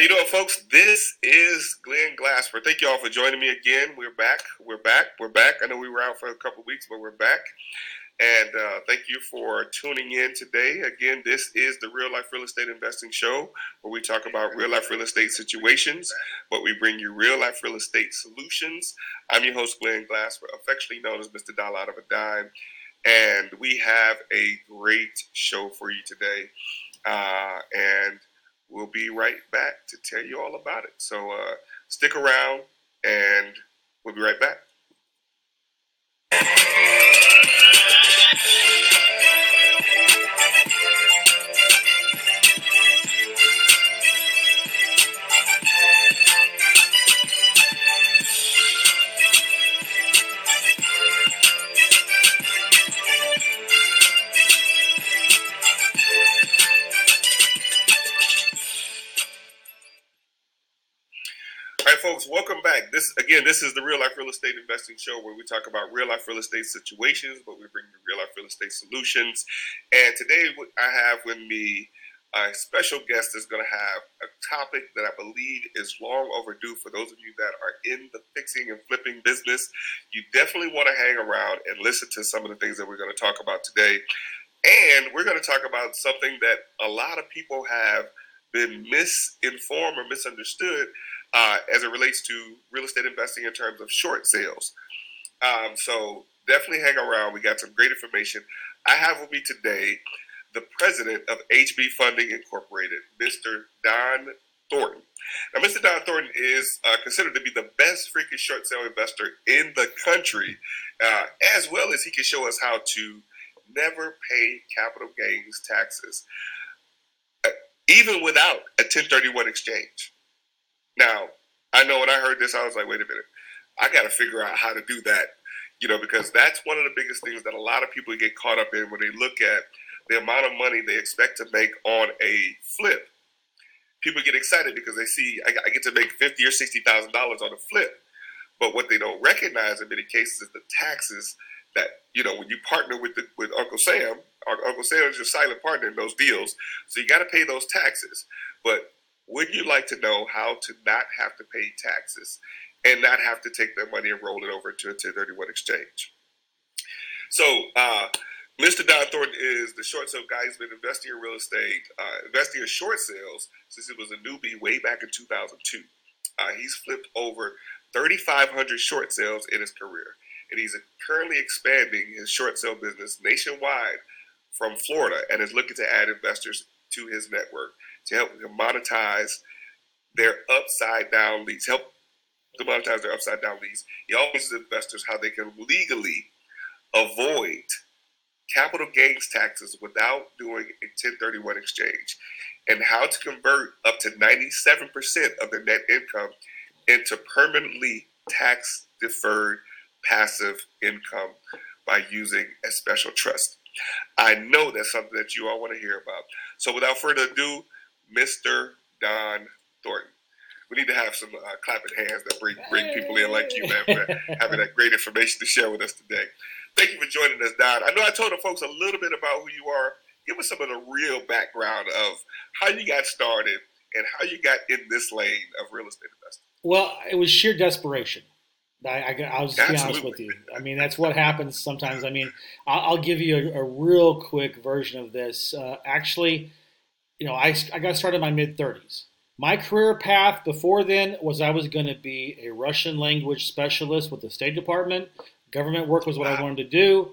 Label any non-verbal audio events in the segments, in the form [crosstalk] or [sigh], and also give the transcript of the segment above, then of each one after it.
You doing, folks? This is Glen Gaspar. Thank you all for joining me again. We're back. We're back. We're back. I know we were out for a couple weeks, but we're back. And uh, thank you for tuning in today. Again, this is the Real Life Real Estate Investing Show, where we talk about real life real estate situations, but we bring you real life real estate solutions. I'm your host, Glen Gaspar, affectionately known as Mr. Dollar Out of a Dime. And we have a great show for you today. Uh, and we'll be right back to tell you all about it. So uh, stick around, and we'll be right back. Welcome back. This again, this is the Real Life Real Estate Investing Show where we talk about real life real estate situations, but we bring you real life real estate solutions. And today, I have with me a special guest that's going to have a topic that I believe is long overdue for those of you that are in the fixing and flipping business. You definitely want to hang around and listen to some of the things that we're going to talk about today. And we're going to talk about something that a lot of people have been misinformed or misunderstood uh, as it relates to real estate investing in terms of short sales. Um, so definitely hang around. We got some great information. I have with me today the president of HB Funding Incorporated, Mr. Don Thornton. Now, Mr. Don Thornton is uh, considered to be the best freaking short sale investor in the country, uh, as well as he can show us how to never pay capital gains taxes, uh, even without a 1031 exchange. Now, I know when I heard this, I was like, wait a minute, I got to figure out how to do that, you know, because that's one of the biggest things that a lot of people get caught up in when they look at the amount of money they expect to make on a flip. People get excited because they see I, get to make fifty or sixty thousand dollars on a flip, but what they don't recognize in many cases is the taxes that you know when you partner with the, with Uncle Sam. Uncle Sam is your silent partner in those deals, so you got to pay those taxes. But would you like to know how to not have to pay taxes and not have to take that money and roll it over to a 1031 exchange? So, uh, Mr. Don Thornton is the short sale guy. He's been investing in real estate, uh, investing in short sales since he was a newbie way back in 2002. Uh, he's flipped over 3,500 short sales in his career, and he's currently expanding his short sale business nationwide from Florida and is looking to add investors to his network to help them monetize their upside down leads, help to monetize their upside down leads. He offers investors how they can legally avoid capital gains taxes without doing a 1031 exchange and how to convert up to 97% of their net income into permanently tax deferred passive income by using a special trust. I know that's something that you all want to hear about. So without further ado, Mr. Don Thornton. We need to have some uh, clapping hands that bring bring people in like you, man, for having that great information to share with us today. Thank you for joining us, Don. I know I told the folks a little bit about who you are. Give us some of the real background of how you got started and how you got in this lane of real estate investing. Well, it was sheer desperation. I, I, I'll just be honest with you. I mean, that's what happens sometimes. I mean, I'll, I'll give you a, a, real quick version of this. Uh, actually, you know, I, I got started in my mid 30s. My career path before then was I was going to be a Russian language specialist with the State Department. Government work was what I wanted to do.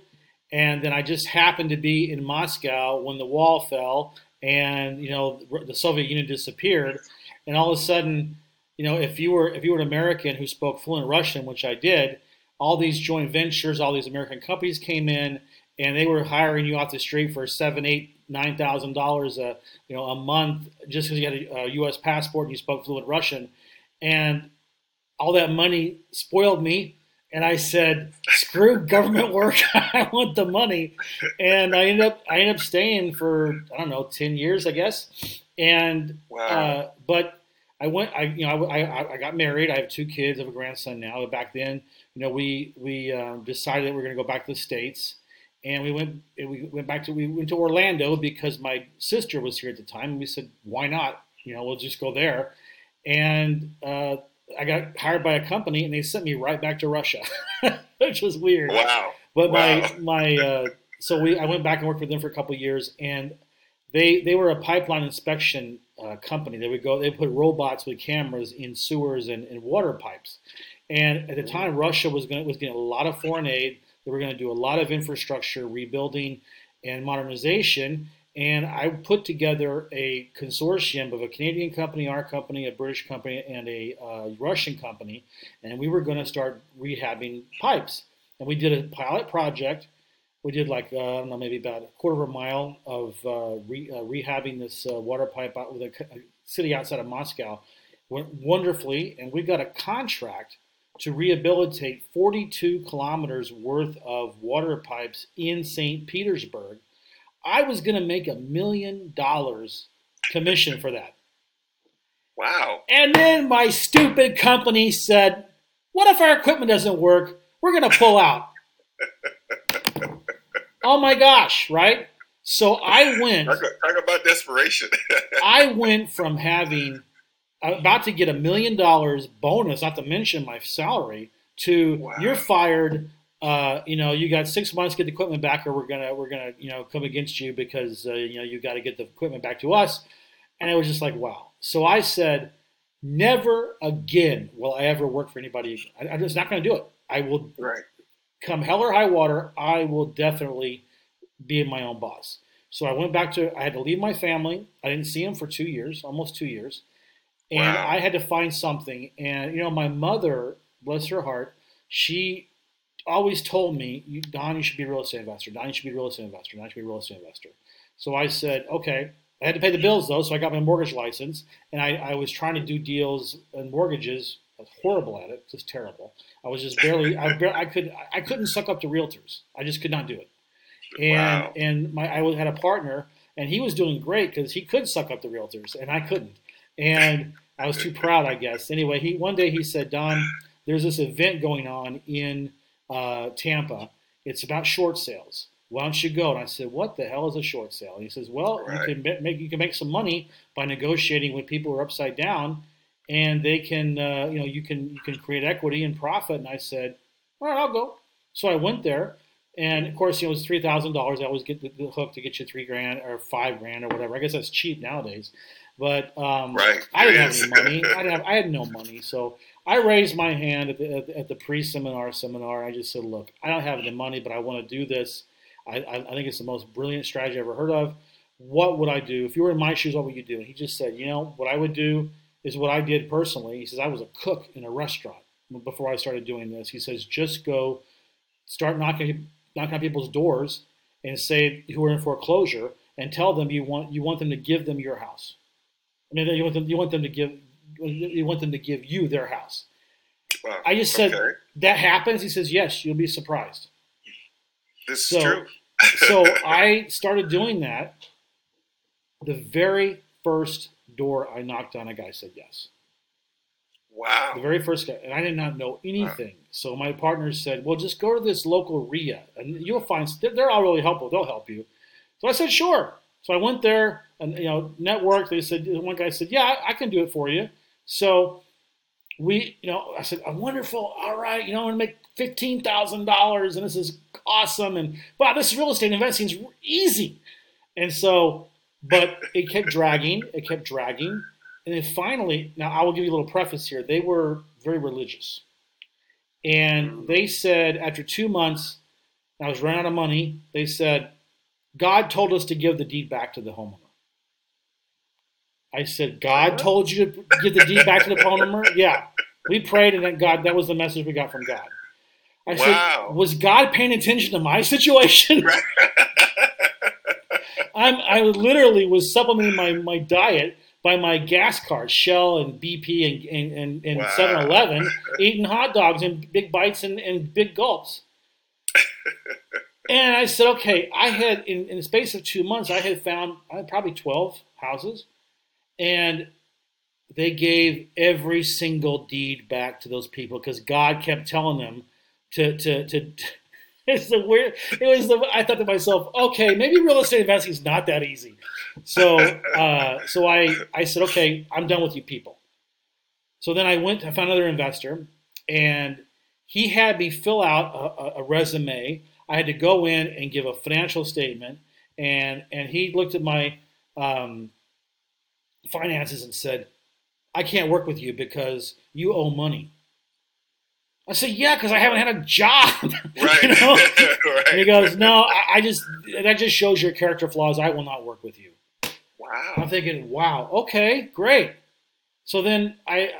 And then I just happened to be in Moscow when the wall fell and, you know, the Soviet Union disappeared. And all of a sudden, you know, if you were if you were an American who spoke fluent Russian, which I did, all these joint ventures, all these American companies came in and they were hiring you off the street for seven, eight, nine thousand dollars a you know a month just because you had a, a, U.S. passport and you spoke fluent Russian, and all that money spoiled me. And I said, "Screw government work! [laughs] I want the money." And I ended up I ended up staying for I don't know ten years, I guess. And wow. uh, but I went. I you know I, I, got married. I have two kids. I have a grandson now. But back then, you know, we we um, decided that we are going to go back to the states and we went we went back to we went to Orlando because my sister was here at the time. And we said, why not? You know, we'll just go there. and uh, I got hired by a company, and they sent me right back to Russia, [laughs] which was weird. Wow. But wow. my my uh, so we I went back and worked with them for a couple years, and they they were a pipeline inspection uh, company. They would go they put robots with cameras in sewers and, and water pipes. And at the time, Russia was going was getting a lot of foreign aid. Were going to do a lot of infrastructure rebuilding and modernization. And I put together a consortium of a Canadian company, our company, a British company, and a uh, Russian company. And we were going to start rehabbing pipes. And we did a pilot project. We did like, uh, I don't know, maybe about a quarter of a mile of uh, re, uh, rehabbing this uh, water pipe out with a, a city outside of Moscow. Went wonderfully. And we got a contract to rehabilitate 42 kilometers worth of water pipes in St. Petersburg. I was going to make a million dollars commission for that. Wow. And then my stupid company said, What if our equipment doesn't work? We're going to pull out. [laughs] oh my gosh, right? So I went. Talk, talk about desperation. [laughs] I went from having about to get a million dollars bonus, not to mention my salary, to wow. you're fired. Uh, you know, you got six months to get the equipment back, or we're gonna we're gonna you know come against you because uh, you know you got to get the equipment back to us. And it was just like wow. So I said, never again will I ever work for anybody. I, I'm just not going to do it. I will right. come hell or high water. I will definitely be my own boss. So I went back to. I had to leave my family. I didn't see him for two years, almost two years and wow. I had to find something. And you know, my mother, bless her heart, she always told me, "Don, you should be a real estate investor. Don, you should be a real estate investor. Don, you should be a real estate investor." So I said, "Okay." I had to pay the bills though, so I got my mortgage license, and I, I was trying to do deals and mortgages. I was horrible at it, just terrible. I was just barely. I, [laughs] I could. I couldn't suck up to realtors. I just could not do it. And wow. and my I had a partner, and he was doing great because he could suck up the realtors, and I couldn't and I was too proud, I guess. Anyway, he one day he said, "Don, there's this event going on in uh, Tampa. It's about short sales. Why don't you go?" And I said, "What the hell is a short sale?" And he says, "Well, right. you can make you can make some money by negotiating with people are upside down, and they can uh, you know you can you can create equity and profit." And I said, "All right, I'll go." So I went there. And of course, you know, it was three thousand dollars. I always get the, the hook to get you three grand or five grand or whatever. I guess that's cheap nowadays. But um, right. I didn't have any money. [laughs] I, didn't have, I had no money. So I raised my hand at the, at the, at the pre-seminar seminar. I just said, look, I don't have any money, but I want to do this. I, I, I think it's the most brilliant strategy I've ever heard of. What would I do? If you were in my shoes, what would you do? And he just said, you know, what I would do is what I did personally. He says, I was a cook in a restaurant before I started doing this. He says, just go start knocking, knocking on people's doors and say who are in foreclosure and tell them you want, you want them to give them your house I mean, you want them, you want them to give, you want them to give you their house. Wow. I just said okay. that happens. He says, yes, you'll be surprised. This so, is true. [laughs] so [laughs] I started doing that. The very first door I knocked on, a guy said yes. Wow. The very first guy, and I did not know anything. Wow. So my partner said, "Well, just go to this local RIA, and you'll find they're all really helpful. They'll help you." So I said, "Sure." So I went there and you know network. They said one guy said, "Yeah, I, I can do it for you." So we, you know, I said, "I'm wonderful. All right, you know, I'm gonna make fifteen thousand dollars, and this is awesome." And wow, this real estate investing is easy. And so, but it kept dragging. It kept dragging, and then finally, now I will give you a little preface here. They were very religious, and they said after two months, I was running out of money. They said, God told us to give the deed back to the homeowner. I said, God told you to give the deed back to the homeowner? [laughs] Yeah. We prayed, and then God, that was the message we got from God. I wow. said, was God paying attention to my [laughs] situation? [laughs] I'm, I literally was supplementing my, my diet by my gas cards, Shell and BP and, and, and, wow. 7-Eleven, eating hot dogs and big bites and, and big gulps. And I said, okay, I had, in, in the space of two months, I had found I had probably 12 houses. And they gave every single deed back to those people because God kept telling them to, to, to, [laughs] it's the weird. It was the. I thought to myself, okay, maybe real estate investing is not that easy. So, uh, so I, I said, okay, I'm done with you people. So then I went, I found another investor, and he had me fill out a, a, resume. I had to go in and give a financial statement, and and he looked at my um, finances and said, "I can't work with you because you owe money." I said, "Yeah, because I haven't had a job." [laughs] Right. you know? [laughs] right. And he goes, "No, I, I just that just shows your character flaws. I will not work with you." Wow. I'm thinking, "Wow, okay, great." So then I,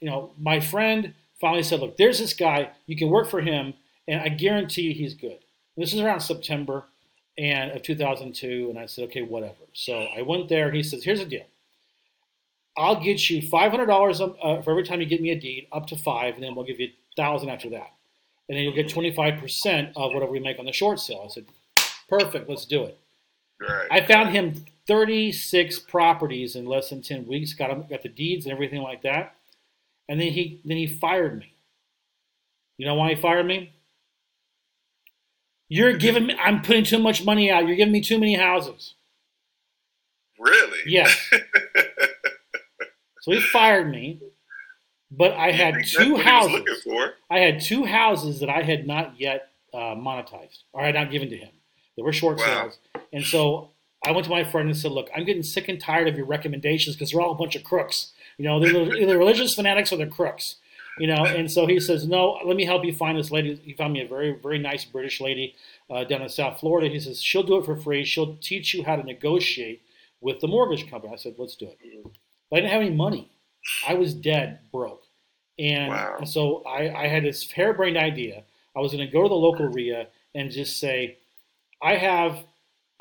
you know, my friend finally said, "Look, there's this guy. You can work for him, and I guarantee you he's good." This is around September and of 2002, and I said, "Okay, whatever." So I went there, and he says, "Here's the deal. I'll get you $500 uh, for every time you get me a deed, up to five, and then we'll give you thousand after that, and then you'll get 25% of whatever we make on the short sale." I said, "Perfect, let's do it." Right. I found him 36 properties in less than 10 weeks. Got him, got the deeds and everything like that, and then he then he fired me. You know why he fired me? You're giving me. I'm putting too much money out. You're giving me too many houses. Really? Yes. [laughs] so he fired me, but I had two houses. I had two houses that I had not yet uh, monetized or I had not given to him. They were short wow. sales, and so I went to my friend and said, "Look, I'm getting sick and tired of your recommendations because they're all a bunch of crooks. You know, they're either religious fanatics or they're crooks." You know, and so he says, "No, let me help you find this lady." He found me a very, very nice British lady uh, down in South Florida. He says she'll do it for free. She'll teach you how to negotiate with the mortgage company. I said, "Let's do it." But I didn't have any money. I was dead broke, and, wow. and so I, I had this harebrained idea. I was going to go to the local RIA and just say, "I have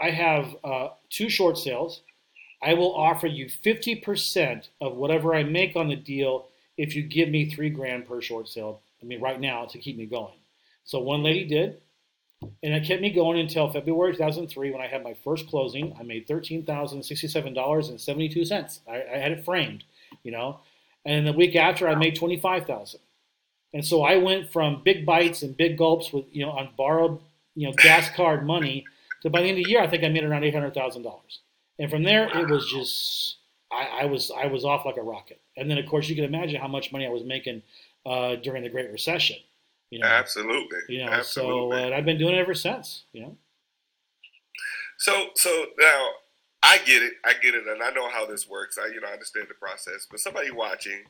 I have uh, two short sales. I will offer you 50% of whatever I make on the deal if you give me three grand per short sale. I mean, right now to keep me going. So one lady did, and it kept me going until February 2003 when I had my first closing. I made $13,067.72. I, I had it framed, you know, and the week after I made 25,000. And so I went from big bites and big gulps with, you know, on borrowed, you know, gas card money to by the end of the year, I think I made around eight hundred thousand dollars. And from there, it was just I, I, was I was off like a rocket. And then of course you can imagine how much money I was making uh, during the Great Recession. You know, absolutely. You know, absolutely. so uh, I've been doing it ever since. You know. So so now I get it, I get it, and I know how this works. I you know I understand the process. But somebody watching,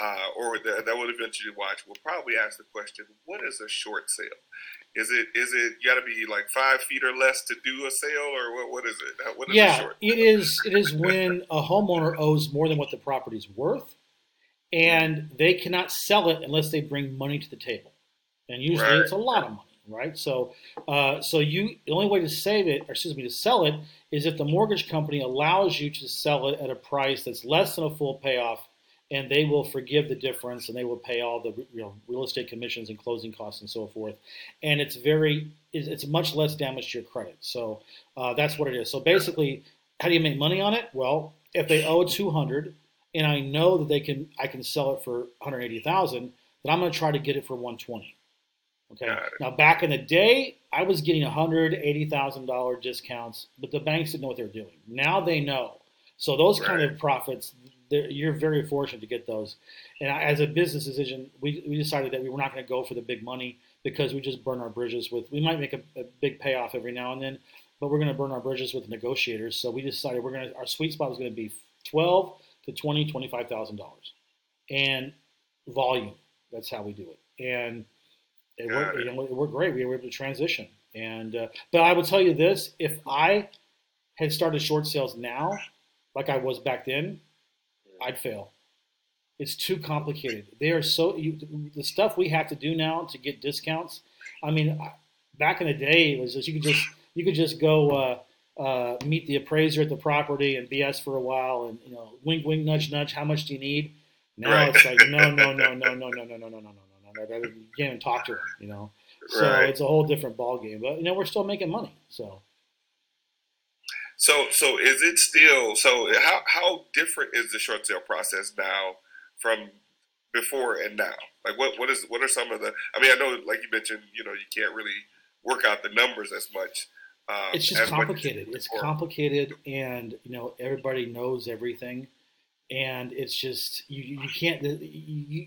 uh, or that, that will eventually watch, will probably ask the question: What is a short sale? Is it is it you got to be like five feet or less to do a sale, or what? What is it? What is yeah, it is. It is when a homeowner owes more than what the property's worth, and they cannot sell it unless they bring money to the table, and usually right. it's a lot of money, right? So, uh, so you the only way to save it, or excuse me, to sell it is if the mortgage company allows you to sell it at a price that's less than a full payoff and they will forgive the difference and they will pay all the you know, real estate commissions and closing costs and so forth. And it's very it's much less damage to your credit. So uh, that's what it is. So basically, how do you make money on it? Well, if they owe 200 and I know that they can I can sell it for 180,000, then I'm going to try to get it for 120. Okay. Now back in the day, I was getting $180,000 discounts, but the banks didn't know what they were doing. Now they know. So those right. kind of profits, you're very fortunate to get those. And as a business decision, we, we decided that we were not going to go for the big money because we just burn our bridges with. We might make a, a big payoff every now and then, but we're going to burn our bridges with negotiators. So we decided we're going to our sweet spot was going to be twelve to twenty, twenty-five thousand dollars, and volume. That's how we do it, and it worked. You know, it worked great. We were able to transition, and uh, but I will tell you this: if I had started short sales now, like I was back then, I'd fail. It's too complicated. They are so you, the stuff we have to do now to get discounts. I mean, back in the day, it was just you could just you could just go uh, uh, meet the appraiser at the property and BS for a while, and you know, wink, wink, nudge, nudge. How much do you need? Now right. it's like no, no, no, no, no, no, no, no, no, no, no, no, no. You can't even talk to them. You know, so right. it's a whole different ball game. But you know, we're still making money. So so, so is it still so? How how different is the short sale process now from before and now? Like, what what is what are some of the? I mean, I know, like you mentioned, you know, you can't really work out the numbers as much. Um, it's just complicated. It's complicated, and you know, everybody knows everything, and it's just you you can't you, you,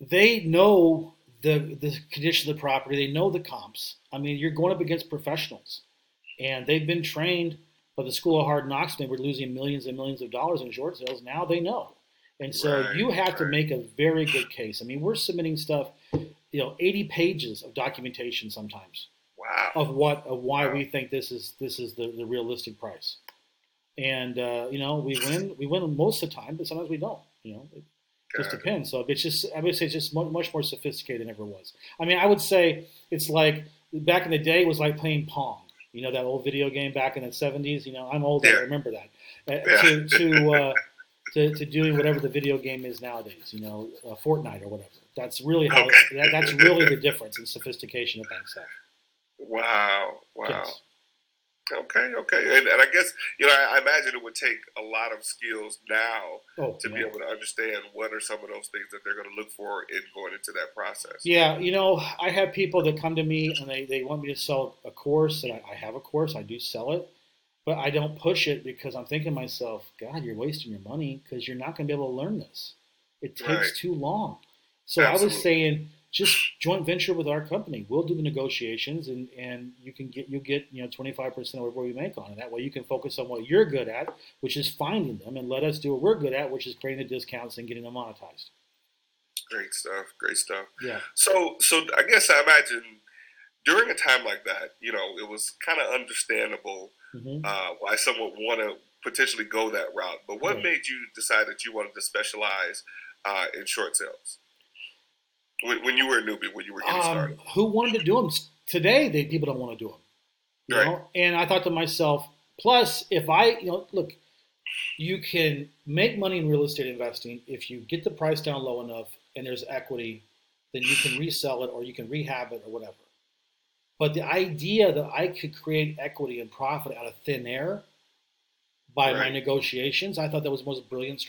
they know the the condition of the property, they know the comps. I mean, you're going up against professionals, and they've been trained by the School of Hard Knocks. And they were losing millions and millions of dollars in short sales. Now they know. And so right, you have right. to make a very good case. I mean, we're submitting stuff, you know, 80 pages of documentation sometimes. Wow. Of what of why wow. we think this is this is the, the realistic price. And uh, you know, we win we win most of the time, but sometimes we don't. You know, it just depends. So it's just I would say it's just much more sophisticated than it ever was. I mean, I would say it's like back in the day it was like playing Pong. You know that old video game back in the 70s. You know, I'm old. Yeah. I remember that. Uh, yeah. To to uh, to, to doing whatever the video game is nowadays, you know, uh, Fortnite or whatever. That's really how okay. that, that's really the difference in sophistication of bank stuff. Wow, wow. Yes. Okay, okay, and, and I guess you know I, I, imagine it would take a lot of skills now oh, to be able to understand what are some of those things that they're going to look for in going into that process. Yeah, you know, I have people that come to me and they, they want me to sell a course, and I, I have a course, I do sell it, but I don't push it because I'm thinking to myself, God, you're wasting your money because you're not going to be able to learn this. It takes right. too long. So Absolutely. I was saying, just joint venture with our company. We'll do the negotiations, and, and you can get you get you know 25 percent of what we make on it. That way, you can focus on what you're good at, which is finding them, and let us do what we're good at, which is creating the discounts and getting them monetized. Great stuff. Great stuff. Yeah. So so I guess I imagine during a time like that, you know, it was kind of understandable mm-hmm. uh, why someone would want to potentially go that route. But what right. made you decide that you wanted to specialize uh, in short sales? When, when, you were a newbie, when you were getting um, started, who wanted to do them today? They people don't want to do them, you right. know. And I thought to myself, plus, if I, you know, look, you can make money in real estate investing if you get the price down low enough and there's equity, then you can resell it or you can rehab it or whatever. But the idea that I could create equity and profit out of thin air by right. my negotiations, I thought that was the most brilliant,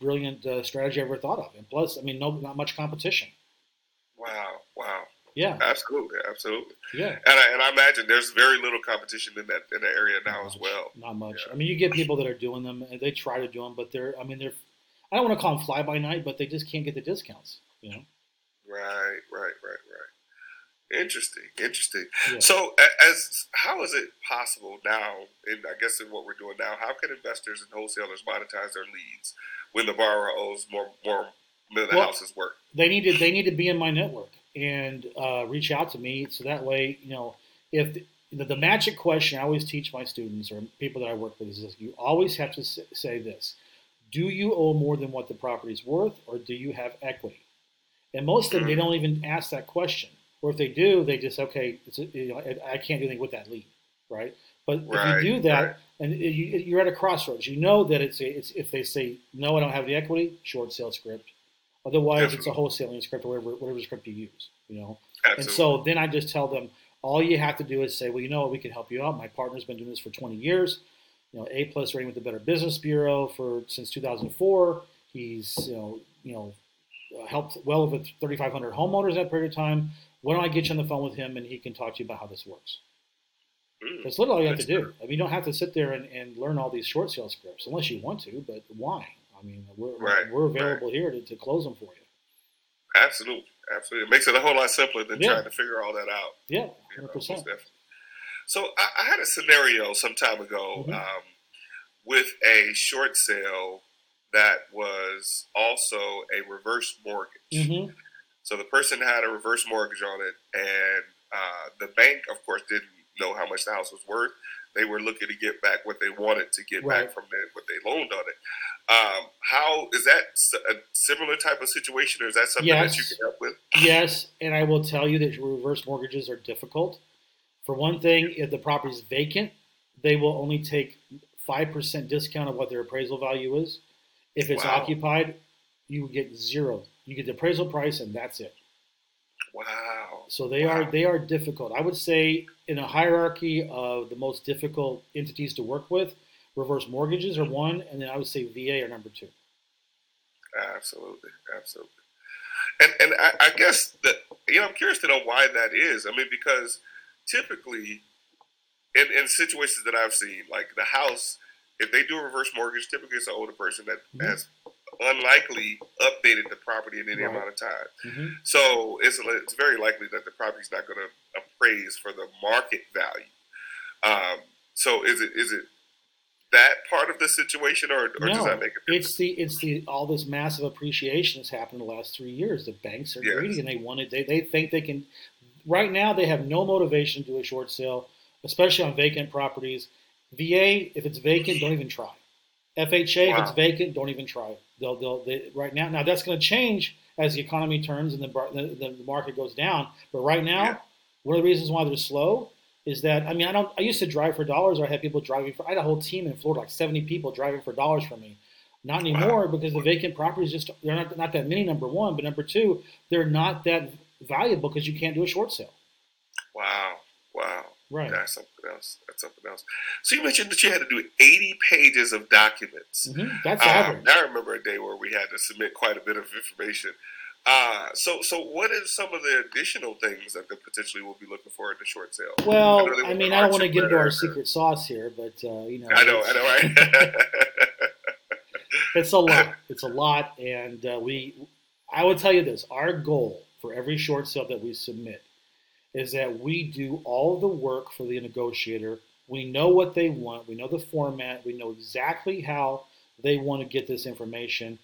brilliant uh, strategy I ever thought of. And plus, I mean, no, not much competition. Wow! Wow! Yeah, absolutely, absolutely. Yeah, and I, and I imagine there's very little competition in that in that area now as well. Not much. Yeah. I mean, you get people that are doing them, and they try to do them, but they're, I mean, they're, I don't want to call them fly by night, but they just can't get the discounts. You know. Right, right, right, right. Interesting, interesting. Yeah. So, as how is it possible now? And I guess in what we're doing now, how can investors and wholesalers monetize their leads when the borrower owes more more the well, house is worth? They need to they need to be in my network and uh, reach out to me so that way you know if the, the, magic question I always teach my students or people that I work with is this, you always have to say this: Do you owe more than what the property is worth, or do you have equity? And most of them, they mm-hmm. don't even ask that question or if they do, they just okay, you know, I can't do anything with that lead, right? But right, if you do that, right. and you, are at a crossroads, you know that it's, a, it's if they say no, I don't have the equity, short sale script. Otherwise, it's a wholesaling script or whatever, whatever script you use, you know. Absolutely. And so then I just tell them all you have to do is say, well, you know what, we can help you out. My partner's been doing this for 20 years. You know, A plus rating with the Better Business Bureau for since 2004. He's you know you know helped well over 3,500 homeowners that period of time. Why don't I get you on the phone with him and he can talk to you about how this works? Mm, That's literally all you have to do. I mean, you don't have to sit there and, and learn all these short sale scripts unless you want to, but why? I mean, we're, right, we're available right. here to, to close them for you. Absolutely. Absolutely. It makes it a whole lot simpler than yeah. trying to figure all that out. Yeah, 100%. You so I, I, had a scenario some time ago mm-hmm. um, with a short sale that was also a reverse mortgage. Mm-hmm. So the person had a reverse mortgage on it, and uh, the bank, of course, didn't know how much the house was worth. They were looking to get back what they wanted to get right. back from what they loaned on it. Um, how is that a similar type of situation, or is that something yes. that you can help with? Yes, and I will tell you that reverse mortgages are difficult. For one thing, if the property is vacant, they will only take five percent discount of what their appraisal value is. If it's wow. occupied, you get zero you get the appraisal price, and that's it. Wow. So they wow. are they are difficult. I would say in a hierarchy of the most difficult entities to work with, reverse mortgages are one, and then I would say VA are number two. Absolutely, absolutely. And and I, I guess that you know I'm curious to know why that is. I mean, because typically in, in situations that I've seen, like the house if they do a reverse mortgage, typically it's an older person that mm-hmm. has unlikely updated the property in any right. amount of time. Mm-hmm. So it's it's very likely that the property's not going to appraise for the market value. Um, so is it is it that part of the situation, or, or no, does that make it? It's the it's the all this massive appreciation that's happened in the last three years. The banks are yes. greedy and they want it. They they think they can. Right now, they have no motivation to do a short sale, especially on vacant properties. VA, if it's vacant, don't even try. FHA, wow. if it's vacant, don't even try it. They'll, they'll, they, right now. Now that's going to change as the economy turns and the, the, the market goes down. But right now, yeah. one of the reasons why they're slow is that I mean I don't I used to drive for dollars or I had people driving for I had a whole team in Florida like 70 people driving for dollars for me. Not anymore wow. because the vacant properties just they're not not that many number one, but number two they're not that valuable because you can't do a short sale. Wow, wow. Right. That's something else. That's something else. So you mentioned that you had to do 80 pages of documents. Mm-hmm. That's um, average. I remember a day where we had to submit quite a bit of information. Uh, so, so what is some of the additional things that they potentially will be looking for in the short sale? Well, I, I mean, I don't want to get into our secret sauce here, but uh, you know, I know, I know, right? [laughs] [laughs] it's a lot. It's a lot, and uh, we. I would tell you this: our goal for every short sale that we submit is that we do all the work for the negotiator. We know what they want. We know the format. We know exactly how they want to get this information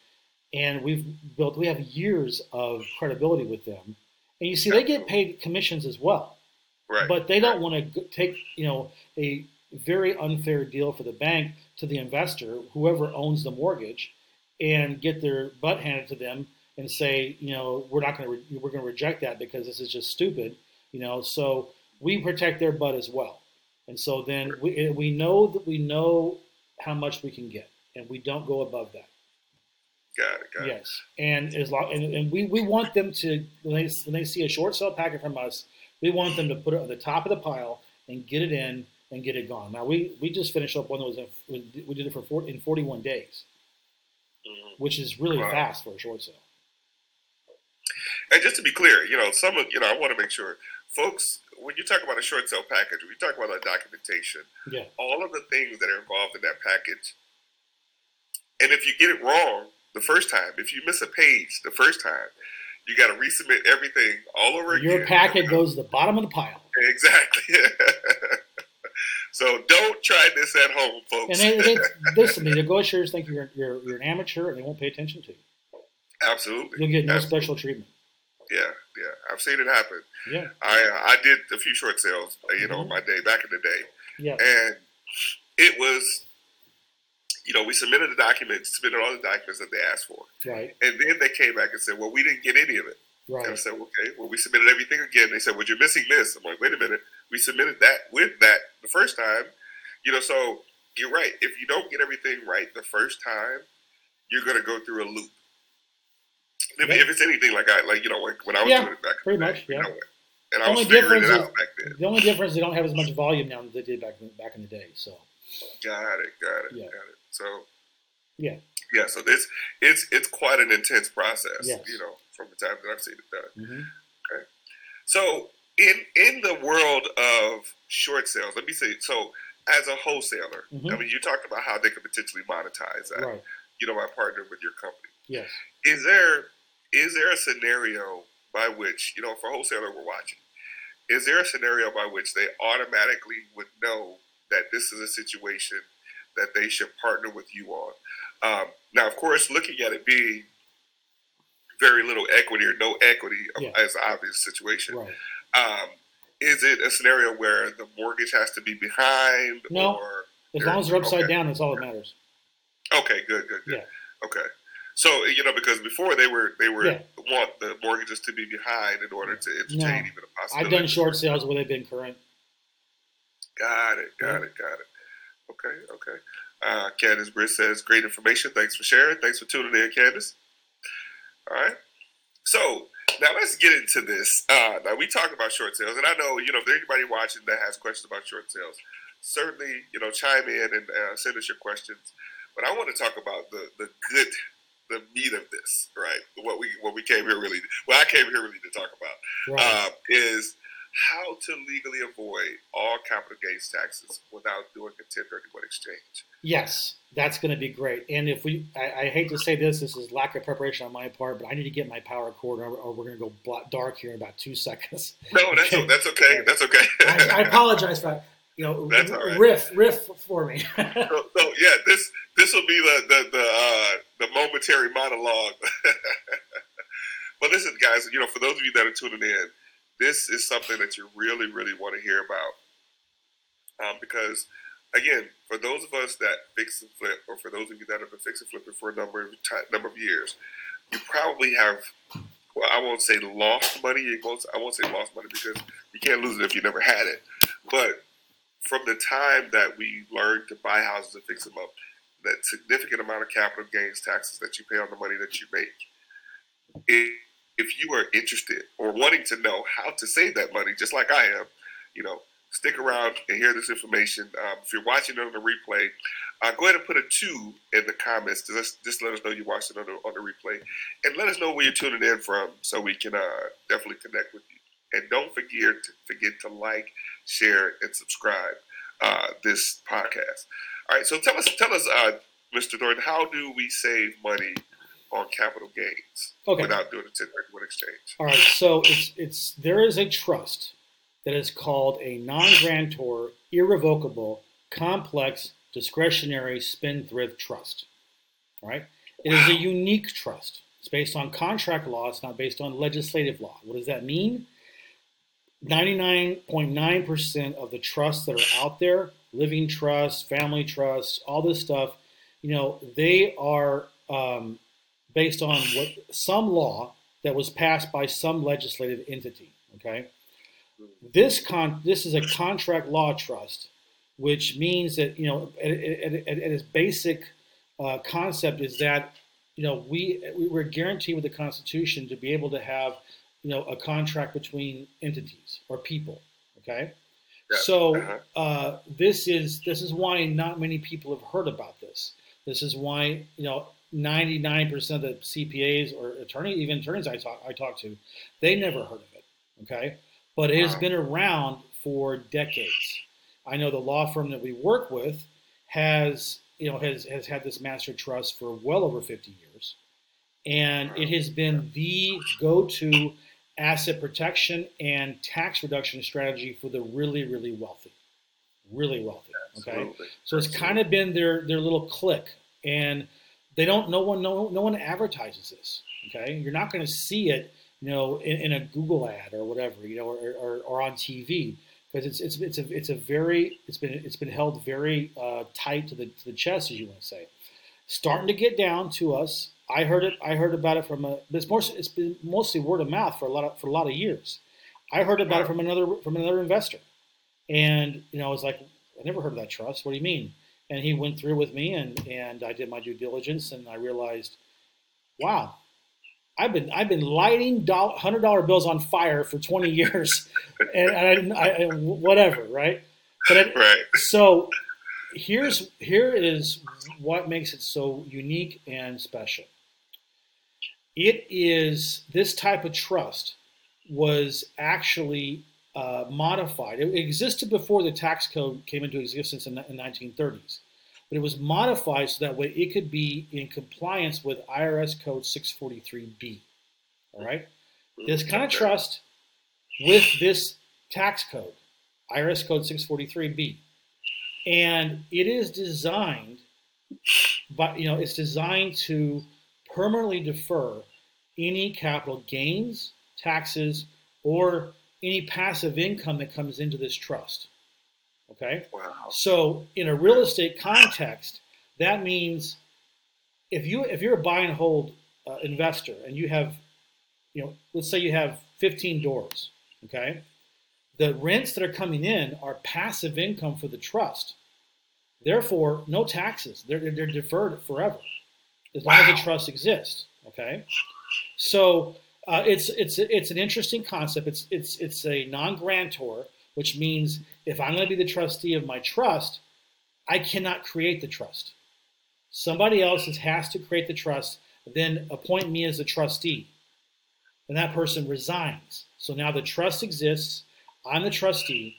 and we've built we have years of credibility with them and you see they get paid commissions as well right but they don't want to take you know a very unfair deal for the bank to the investor whoever owns the mortgage and get their butt handed to them and say you know we're not going to re- we're going to reject that because this is just stupid you know so we protect their butt as well and so then we, we know that we know how much we can get and we don't go above that Got it. Got yes, and as long and, and we, we want them to when they when they see a short sale packet from us, we want them to put it at the top of the pile and get it in and get it gone. Now we we just finished up one that was in, we did it for 40, in 41 days, mm-hmm. which is really wow. fast for a short sale. And just to be clear, you know, some of you know, I want to make sure folks when you talk about a short sale package, when you talk about a documentation, yeah. all of the things that are involved in that package, and if you get it wrong, the first time. If you miss a page the first time, you got to resubmit everything all over Your again. Your packet goes to the bottom of the pile. Exactly. [laughs] so don't try this at home, folks. And it, [laughs] listen, the negotiators think you're, you're, you're an amateur and they won't pay attention to you. Absolutely. You'll get no Absolutely. special treatment. Yeah, yeah, I've seen it happen. Yeah, I uh, I did a few short sales, you know, mm-hmm. my day back in the day. Yeah, and it was you know, we submitted the documents, submitted all the documents that they asked for. Right. And then they came back and said, well, we didn't get any of it. Right. And I said, okay, well, we submitted everything again. They said, well, you're missing this. I'm like, wait a minute. We submitted that with that the first time. You know, so you're right. If you don't get everything right the first time, you're going to go through a loop. If, if, it's anything like I, like, you know, like when I was yeah, doing it back pretty much, yeah. You know, and I was figuring it out back then. The only difference, they don't have as much volume now as they did back in, back in the day. So. Got it. Got it. Yeah. Got it. So yeah, yeah. So this it's it's quite an intense process. Yes. You know, from the time that I've seen it done. Mm-hmm. Okay. So in in the world of short sales, let me say so. As a wholesaler, mm-hmm. I mean, you talked about how they could potentially monetize that. Right. You know, by partnering with your company. Yes. Is there is there a scenario by which you know, for a wholesaler we're watching, is there a scenario by which they automatically would know that this is a situation that they should partner with you on. Um, now, of course, looking at it being very little equity or no equity yeah. as an obvious situation. Right. Um, is it a scenario where the mortgage has to be behind? No. Or as long as they're upside okay. down, that's all that matters. Okay, good, good, good. Yeah. Okay. So you know, because before they were they were yeah. want the mortgages to be behind in order to entertain no. even a possibility. I've done short sales where they've been current. Got it. Got yeah. it. Got it. Okay, okay. Uh, Candace Britt says, great information. Thanks for sharing. Thanks for tuning in, Candace. All right. So now let's get into this. Uh, now we talk about short sales, and I know you know if there's anybody watching that has questions about short sales, certainly you know chime in and uh, send us your questions. But I want to talk about the the good, the meat of this, right? What we what we came here really, what I came here really to talk about right. uh, is how to legally avoid all capital gains taxes without doing a 1031 exchange. Yes, that's going to be great. And if we, I, I, hate to say this, this is lack of preparation on my part, but I need to get my power cord, or, or we're going to go dark here in about two seconds. No, that's okay. that's okay. That's okay. I, I, apologize for you know right. riff riff for me. so, so, yeah, this this will be the the the, uh, the momentary monologue. [laughs] but listen, guys, you know, for those of you that are tuning in this is something that you really, really want to hear about. Um, because, again, for those of us that fix and flip, or for those of you that have been fixing flipping for a number of time, number of years, you probably have. Well, I won't say lost money. Won't, I won't say lost money because you can't lose it if you never had it. But from the time that we learned to buy houses and fix them up, that significant amount of capital gains taxes that you pay on the money that you make, it if you are interested or wanting to know how to save that money, just like I am, you know, stick around and hear this information. Um, if you're watching it on the replay, uh, go ahead and put a two in the comments. Just, just let us know you watched it on the, on the replay. And let us know where you're tuning in from so we can uh, definitely connect with you. And don't forget to, forget to like, share, and subscribe uh, this podcast. All right, so tell us, tell us, uh, Mr. Thornton, how do we save money on capital gains okay. without doing a 1031 exchange. All right, so it's it's there is a trust that is called a non-grantor, irrevocable, complex, discretionary spendthrift trust. All right, it wow. is a unique trust. It's based on contract law. It's not based on legislative law. What does that mean? 99.9% of the trusts that are out there, living trusts, family trusts, all this stuff, you know, they are um, based on what some law that was passed by some legislative entity. Okay, this con this is a contract law trust, which means that you know at, at, at, at its basic uh, concept is that you know we we're guaranteed with the Constitution to be able to have you know a contract between entities or people. Okay. So uh-huh. uh, this is this is why not many people have heard about this. This is why you know 99% of the CPAs or attorney, even attorneys I talk, I talk to, they never heard of it. Okay. But it has been around for decades. I know the law firm that we work with has, you know, has, has had this master trust for well over 50 years. And it has been the go-to asset protection and tax reduction strategy for the really, really wealthy. Really wealthy. Okay. Absolutely. So it's kind of been their, their little click. And they don't. No one. No. No one advertises this. Okay. You're not going to see it. You know, in, in, a Google ad or whatever. You know, or, or, or on TV because it's it's it's a it's a very it's been it's been held very uh, tight to the to the chest as you want to say. Starting to get down to us. I heard it. I heard about it from a. It's more. It's been mostly word of mouth for a lot of for a lot of years. I heard about it from another from another investor, and you know, I was like, I never heard of that trust. What do you mean? and he went through with me and and I did my due diligence and I realized, wow, I've been I've been lighting hundred dollar bills on fire for twenty [laughs] years, and, I, I, whatever, right? But right. So here's here is what makes it so unique and special. It is this type of trust was actually uh, modified. It existed before the tax code came into existence in the 1930s, but it was modified so that way it could be in compliance with IRS Code 643B. All right, this kind of trust with this tax code, IRS Code 643B, and it is designed, but you know, it's designed to permanently defer any capital gains, taxes, or any passive income that comes into this trust. Okay? Wow. So in a real estate context, that means if you if you're a buy and hold uh, investor and you have, you know, let's say you have 15 doors, okay? The rents that are coming in are passive income for the trust. Therefore, no taxes. They're, they're deferred forever as long wow. as the trust exists. Okay? So uh, it's it's it's an interesting concept. It's it's it's a non-grantor, which means if I'm going to be the trustee of my trust, I cannot create the trust. Somebody else has to create the trust, then appoint me as a trustee, and that person resigns. So now the trust exists. I'm the trustee,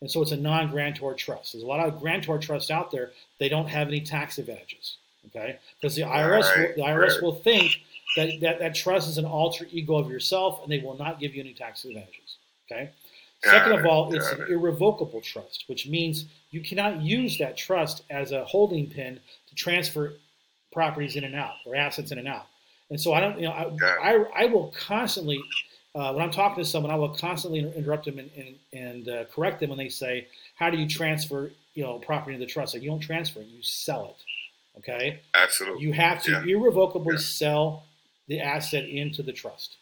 and so it's a non-grantor trust. There's a lot of grantor trusts out there. They don't have any tax advantages. Okay, because the IRS right, will, the IRS right. will think that, that that trust is an alter ego of yourself, and they will not give you any tax advantages. Okay. Got Second it, of all, it's an irrevocable trust, which means you cannot use that trust as a holding pin to transfer properties in and out or assets in and out. And so I don't, you know, I, I, I, will constantly, uh, when I'm talking to someone, I will constantly interrupt them and, and, and uh, correct them when they say, how do you transfer, you know, property to the trust? Like, you don't transfer it, you sell it. Okay. Absolutely. You have to yeah. irrevocably yeah. sell the asset into the trust.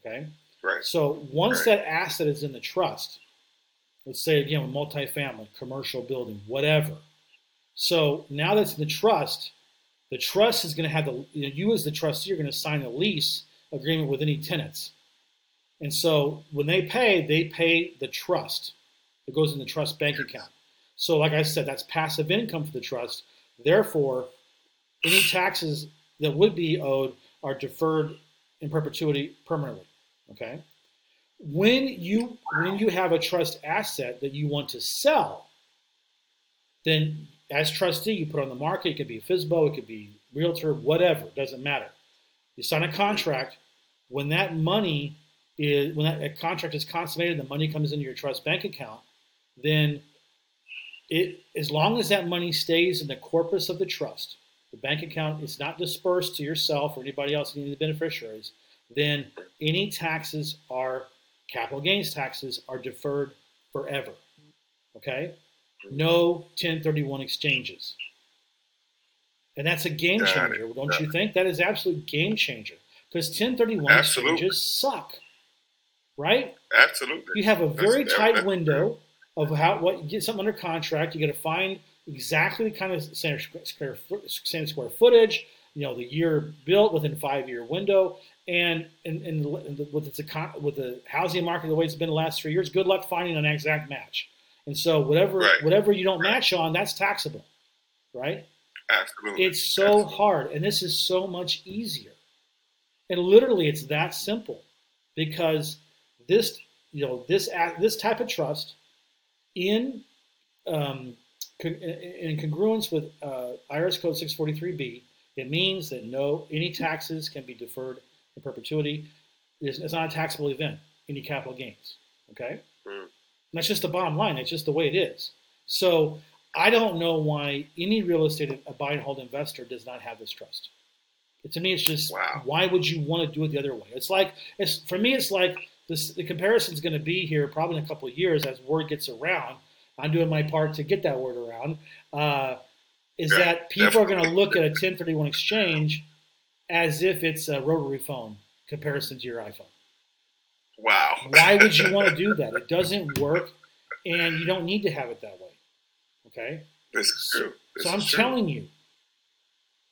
Okay. Right. So once right. that asset is in the trust, let's say again, a multifamily, commercial building, whatever. So now that's in the trust, the trust is going to have the you, know, you as the trustee are going to sign a lease agreement with any tenants. And so when they pay, they pay the trust. It goes in the trust bank account. So like I said, that's passive income for the trust. Therefore, any taxes that would be owed are deferred in perpetuity permanently. Okay. When you when you have a trust asset that you want to sell, then as trustee, you put on the market. It could be a FSBO, it could be realtor, whatever. Doesn't matter. You sign a contract. When that money is when that contract is consummated, the money comes into your trust bank account. Then it as long as that money stays in the corpus of the trust, the bank account is not dispersed to yourself or anybody else, any of the beneficiaries, then any taxes are capital gains taxes are deferred forever. Okay? No 1031 exchanges. And that's a game changer, don't you think? That is absolute game changer. Because 1031 Absolutely. exchanges suck. Right? Absolutely. You have a very that's, tight that's window of how what you get something under contract. You got to find exactly the kind of standard square, standard square footage, you know, the year built within five year window. And, and, and with, the, with the housing market the way it's been the last three years, good luck finding an exact match. And so whatever right. whatever you don't match on, that's taxable, right? Absolutely. It's so Absolutely. hard, and this is so much easier. And literally, it's that simple, because this you know this this type of trust in um, in congruence with uh, IRS Code 643B, it means that no any taxes can be deferred in perpetuity. It's, it's not a taxable event. Any capital gains. Okay. Mm that's just the bottom line. It's just the way it is. So I don't know why any real estate a buy and hold investor does not have this trust. To me, it's just wow. why would you want to do it the other way? It's like it's for me. It's like this. The comparison is going to be here probably in a couple of years as word gets around. I'm doing my part to get that word around. Uh, is yeah, that people definitely. are going to look at a 1031 exchange as if it's a rotary phone comparison to your iPhone. Wow. Why would you want to [laughs] do that? It doesn't work, and you don't need to have it that way. Okay. This is true. This so I'm true. telling you,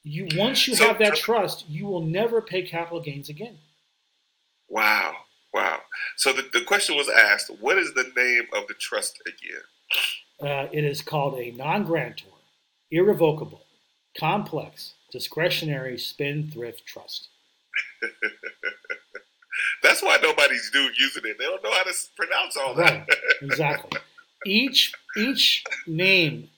you once you so, have that trust, you will never pay capital gains again. Wow. Wow. So the, the question was asked, what is the name of the trust again? Uh, it is called a non-grantor, irrevocable, complex, discretionary spendthrift trust. [laughs] That's why nobody's doing using it. They don't know how to pronounce all that. Right. exactly. Each each name,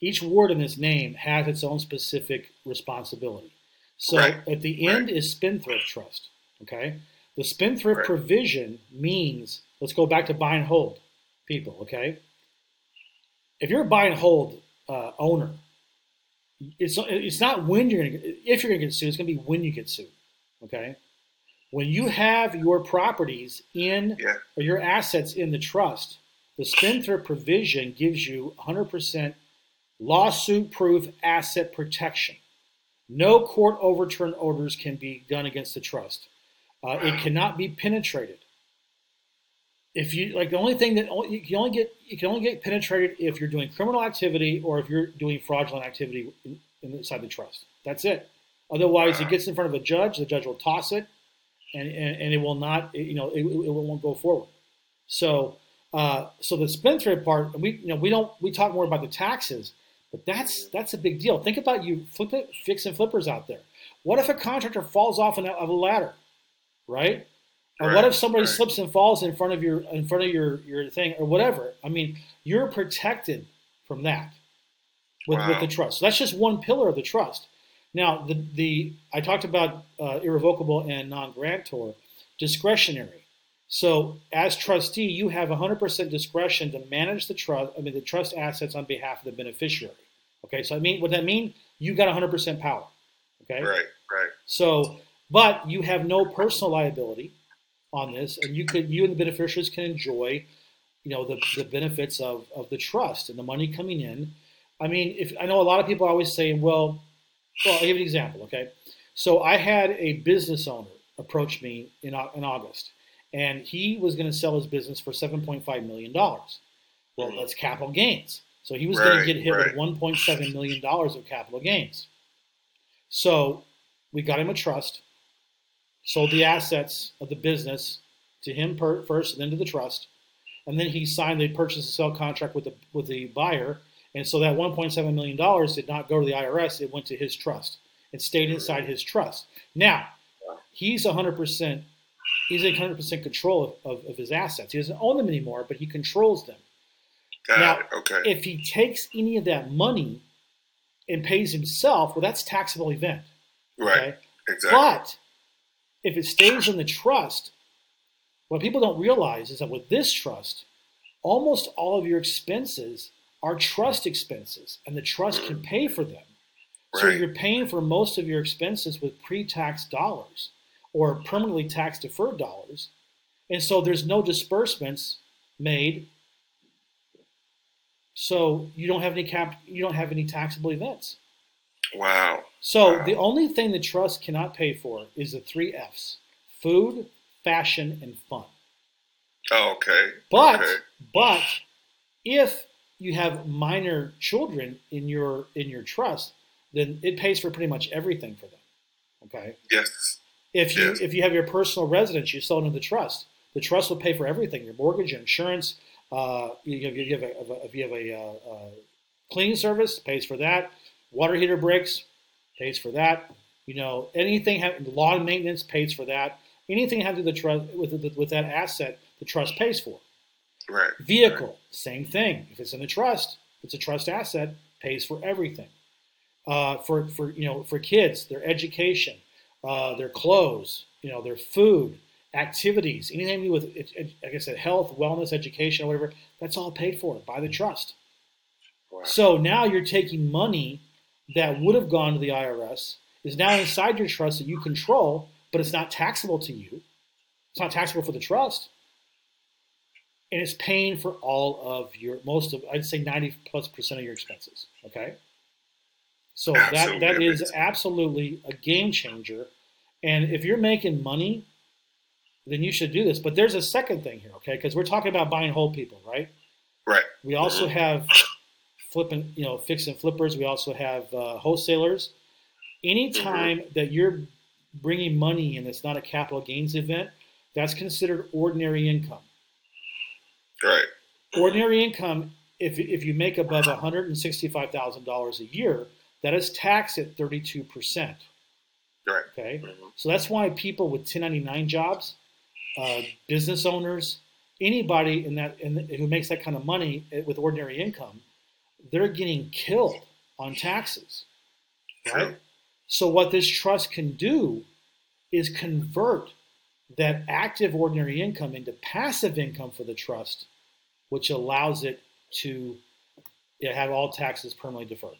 each word in this name has its own specific responsibility. So right. at the end right. is spendthrift trust. Okay. The spendthrift provision means let's go back to buy and hold people. Okay. If you're a buy and hold uh, owner, it's it's not when you're gonna get, if you're gonna get sued. It's gonna be when you get sued. Okay when you have your properties in yeah. or your assets in the trust, the spendthrift provision gives you 100% lawsuit proof asset protection. No court overturn orders can be done against the trust. Uh, it cannot be penetrated. If you like, the only thing that you can only get you can only get penetrated if you're doing criminal activity or if you're doing fraudulent activity inside the trust. That's it. Otherwise, it gets in front of a judge. The judge will toss it and, and, and it will not, you know, it, it won't go forward. So, uh, so the spendthrift part, we, you know, we don't, we talk more about the taxes, but that's that's a big deal. Think about you flip it, fix and flippers out there. What if a contractor falls off of a ladder, right? Or right, what if somebody right. slips and falls in front of your in front of your your thing or whatever? I mean, you're protected from that with, wow. with the trust. So that's just one pillar of the trust. Now, the the I talked about uh, irrevocable and non-grantor, discretionary. So, as trustee, you have 100% discretion to manage the trust. I mean, the trust assets on behalf of the beneficiary. Okay, so I mean, what that mean? You got 100% power. Okay. Right. Right. So, but you have no personal liability on this, and you could you and the beneficiaries can enjoy, you know, the, the benefits of of the trust and the money coming in. I mean, if I know a lot of people always say, well, well, I'll give you an example. Okay, so I had a business owner approach me in in August, and he was going to sell his business for seven point five million dollars. Well, mm-hmm. that's capital gains. So he was right, going to get hit right. with $1.7 million of capital gains. So we got him a trust, sold the assets of the business to him per, first, and then to the trust, and then he signed the purchase and sell contract with the with the buyer. And so that 1.7 million dollars did not go to the IRS; it went to his trust. It stayed inside his trust. Now he's 100 percent. He's in 100 percent control of, of, of his assets. He doesn't own them anymore, but he controls them. Got now, it. okay. if he takes any of that money and pays himself, well, that's taxable event. Right. Okay? Exactly. But if it stays in the trust, what people don't realize is that with this trust, almost all of your expenses are trust expenses, and the trust can mm. pay for them. So you're paying for most of your expenses with pre-tax dollars or permanently tax deferred dollars. And so there's no disbursements made so you don't have any cap. You don't have any taxable events. Wow. So wow. the only thing the trust cannot pay for is the three F's: food, fashion, and fun. Oh, okay. But okay. but if you have minor children in your in your trust, then it pays for pretty much everything for them. Okay. Yes. If you yes. if you have your personal residence, you sell into the trust. The trust will pay for everything: your mortgage, your insurance, uh, you, you have a, if you have a, uh, uh, cleaning service, pays for that. Water heater breaks, pays for that. You know, anything having lawn maintenance pays for that. Anything having to do the trust with with that asset, the trust pays for. Right. Vehicle, right. same thing. If it's in the trust, it's a trust asset, pays for everything. Uh, for for you know for kids, their education, uh, their clothes, you know their food, activities, anything to do with, like I said, health, wellness, education, whatever, that's all paid for by the trust. Wow. So now you're taking money that would have gone to the IRS, is now inside your trust that you control, but it's not taxable to you. It's not taxable for the trust. And it's paying for all of your, most of, I'd say 90 plus percent of your expenses. Okay. So that, that is absolutely a game changer. And if you're making money then you should do this. But there's a second thing here, okay? Because we're talking about buying whole people, right? Right. We also mm-hmm. have flipping, you know, fixing flippers. We also have uh, wholesalers. Anytime mm-hmm. that you're bringing money in that's not a capital gains event, that's considered ordinary income. Right. Ordinary income, if, if you make above $165,000 a year, that is taxed at 32%. Right. Okay. Mm-hmm. So that's why people with 1099 jobs uh, business owners, anybody in that in the, who makes that kind of money eh, with ordinary income, they're getting killed on taxes, right? So what this trust can do is convert that active ordinary income into passive income for the trust, which allows it to have all taxes permanently deferred.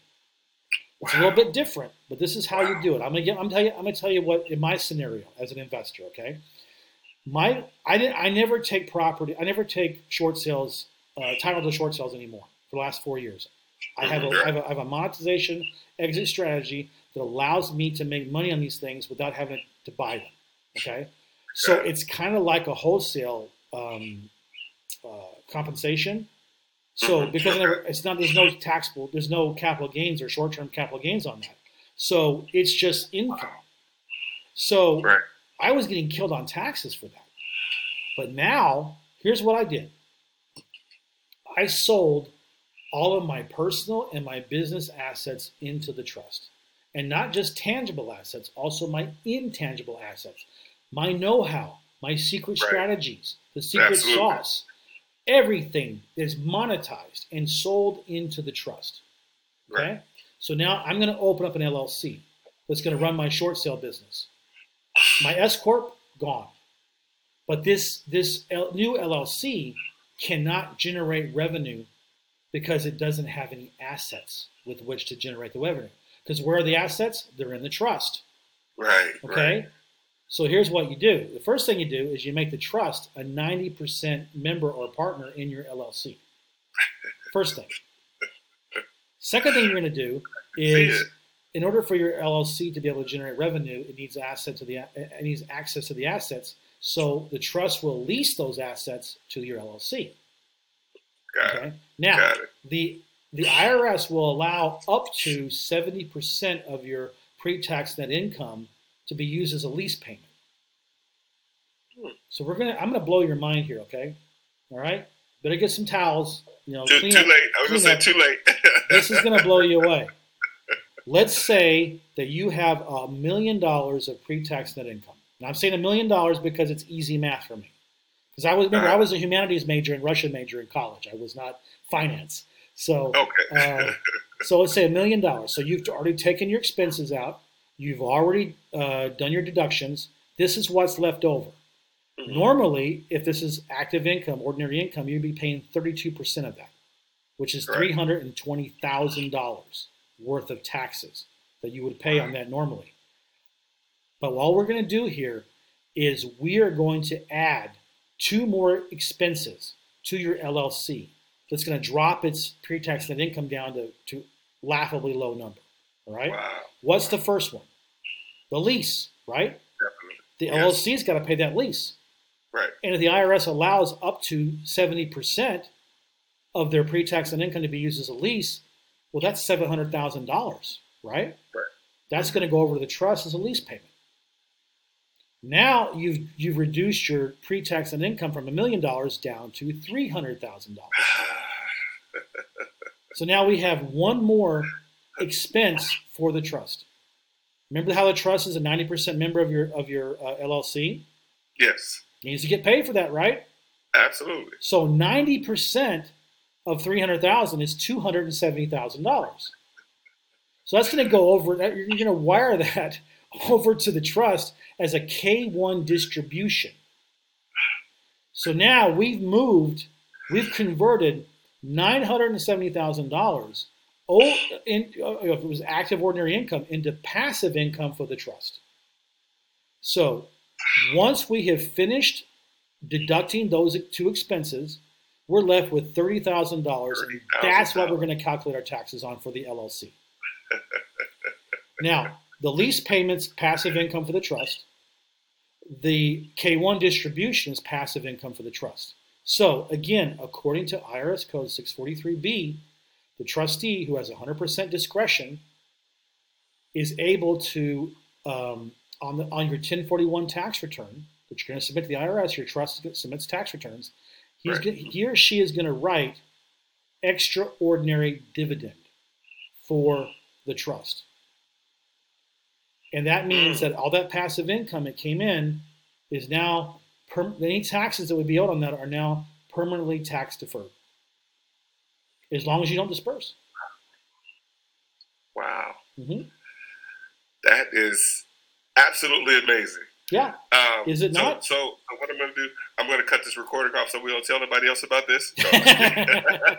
It's wow. a little bit different, but this is how wow. you do it. I'm gonna get, I'm, tell you, I'm gonna tell you what in my scenario as an investor. Okay, my I didn't I never take property I never take short sales uh, title to short sales anymore for the last four years. I have, a, I, have a, I have a monetization exit strategy that allows me to make money on these things without having to buy them. Okay, so it's kind of like a wholesale um, uh, compensation. So mm-hmm. because it's not there's no taxable there's no capital gains or short term capital gains on that. So it's just income. So right. I was getting killed on taxes for that. But now, here's what I did I sold all of my personal and my business assets into the trust. And not just tangible assets, also my intangible assets, my know how, my secret right. strategies, the secret Absolutely. sauce, everything is monetized and sold into the trust. Okay? So now I'm going to open up an LLC that's going to run my short sale business. My S corp gone. But this this L- new LLC cannot generate revenue because it doesn't have any assets with which to generate the revenue. Because where are the assets? They're in the trust. Right. Okay. Right. So here's what you do. The first thing you do is you make the trust a 90% member or partner in your LLC. [laughs] First thing. Second thing you're going to do is in order for your LLC to be able to generate revenue, it needs access to the it needs access to the assets. So the trust will lease those assets to your LLC. Got okay. It. Now the the IRS will allow up to 70% of your pre-tax net income to be used as a lease payment. Hmm. So we're gonna I'm gonna blow your mind here, okay? All right? Better get some towels. You know, too, too up, late. I was gonna say too late. [laughs] this is gonna blow you away. Let's say that you have a million dollars of pre-tax net income. Now I'm saying a million dollars because it's easy math for me. Because I was remember. I was a humanities major and Russian major in college. I was not finance. So okay. uh, [laughs] so let's say a million dollars. So you've already taken your expenses out. You've already uh, done your deductions. This is what's left over. Mm-hmm. Normally, if this is active income, ordinary income, you'd be paying 32% of that, which is $320,000 worth of taxes that you would pay on that normally. But all we're going to do here is we are going to add two more expenses to your LLC that's going to drop its pre-tax net income down to, to laughably low number. All right. Wow. What's the first one? The lease, right? Definitely. The yes. LLC's got to pay that lease. Right. And if the IRS allows up to 70% of their pre-tax net income to be used as a lease, well, that's $700,000, right? Right. That's going to go over to the trust as a lease payment. Now you've you've reduced your pre-tax net income from a million dollars down to three hundred thousand dollars. [laughs] so now we have one more expense for the trust. Remember how the trust is a ninety percent member of your of your uh, LLC? Yes. Needs to get paid for that, right? Absolutely. So ninety percent of three hundred thousand is two hundred and seventy thousand dollars. So that's going to go over. You're going to wire that over to the trust as a K1 distribution. So now we've moved, we've converted $970,000 in, uh, if it was active ordinary income into passive income for the trust. So once we have finished deducting those two expenses, we're left with $30,000. That's what we're going to calculate our taxes on for the LLC. now, the lease payments, passive income for the trust. The K1 distribution is passive income for the trust. So again, according to IRS Code 643B, the trustee who has 100% discretion is able to, um, on, the, on your 1041 tax return that you're going to submit to the IRS, your trust submits tax returns, he's right. he or she is going to write extraordinary dividend for the trust. And that means that all that passive income that came in is now, per, any taxes that would be owed on that are now permanently tax deferred. As long as you don't disperse. Wow. Mm-hmm. That is absolutely amazing. Yeah. Um, is it so, not? So, so, what I'm going to do, I'm going to cut this recording off so we don't tell anybody else about this. [laughs] No, [laughs]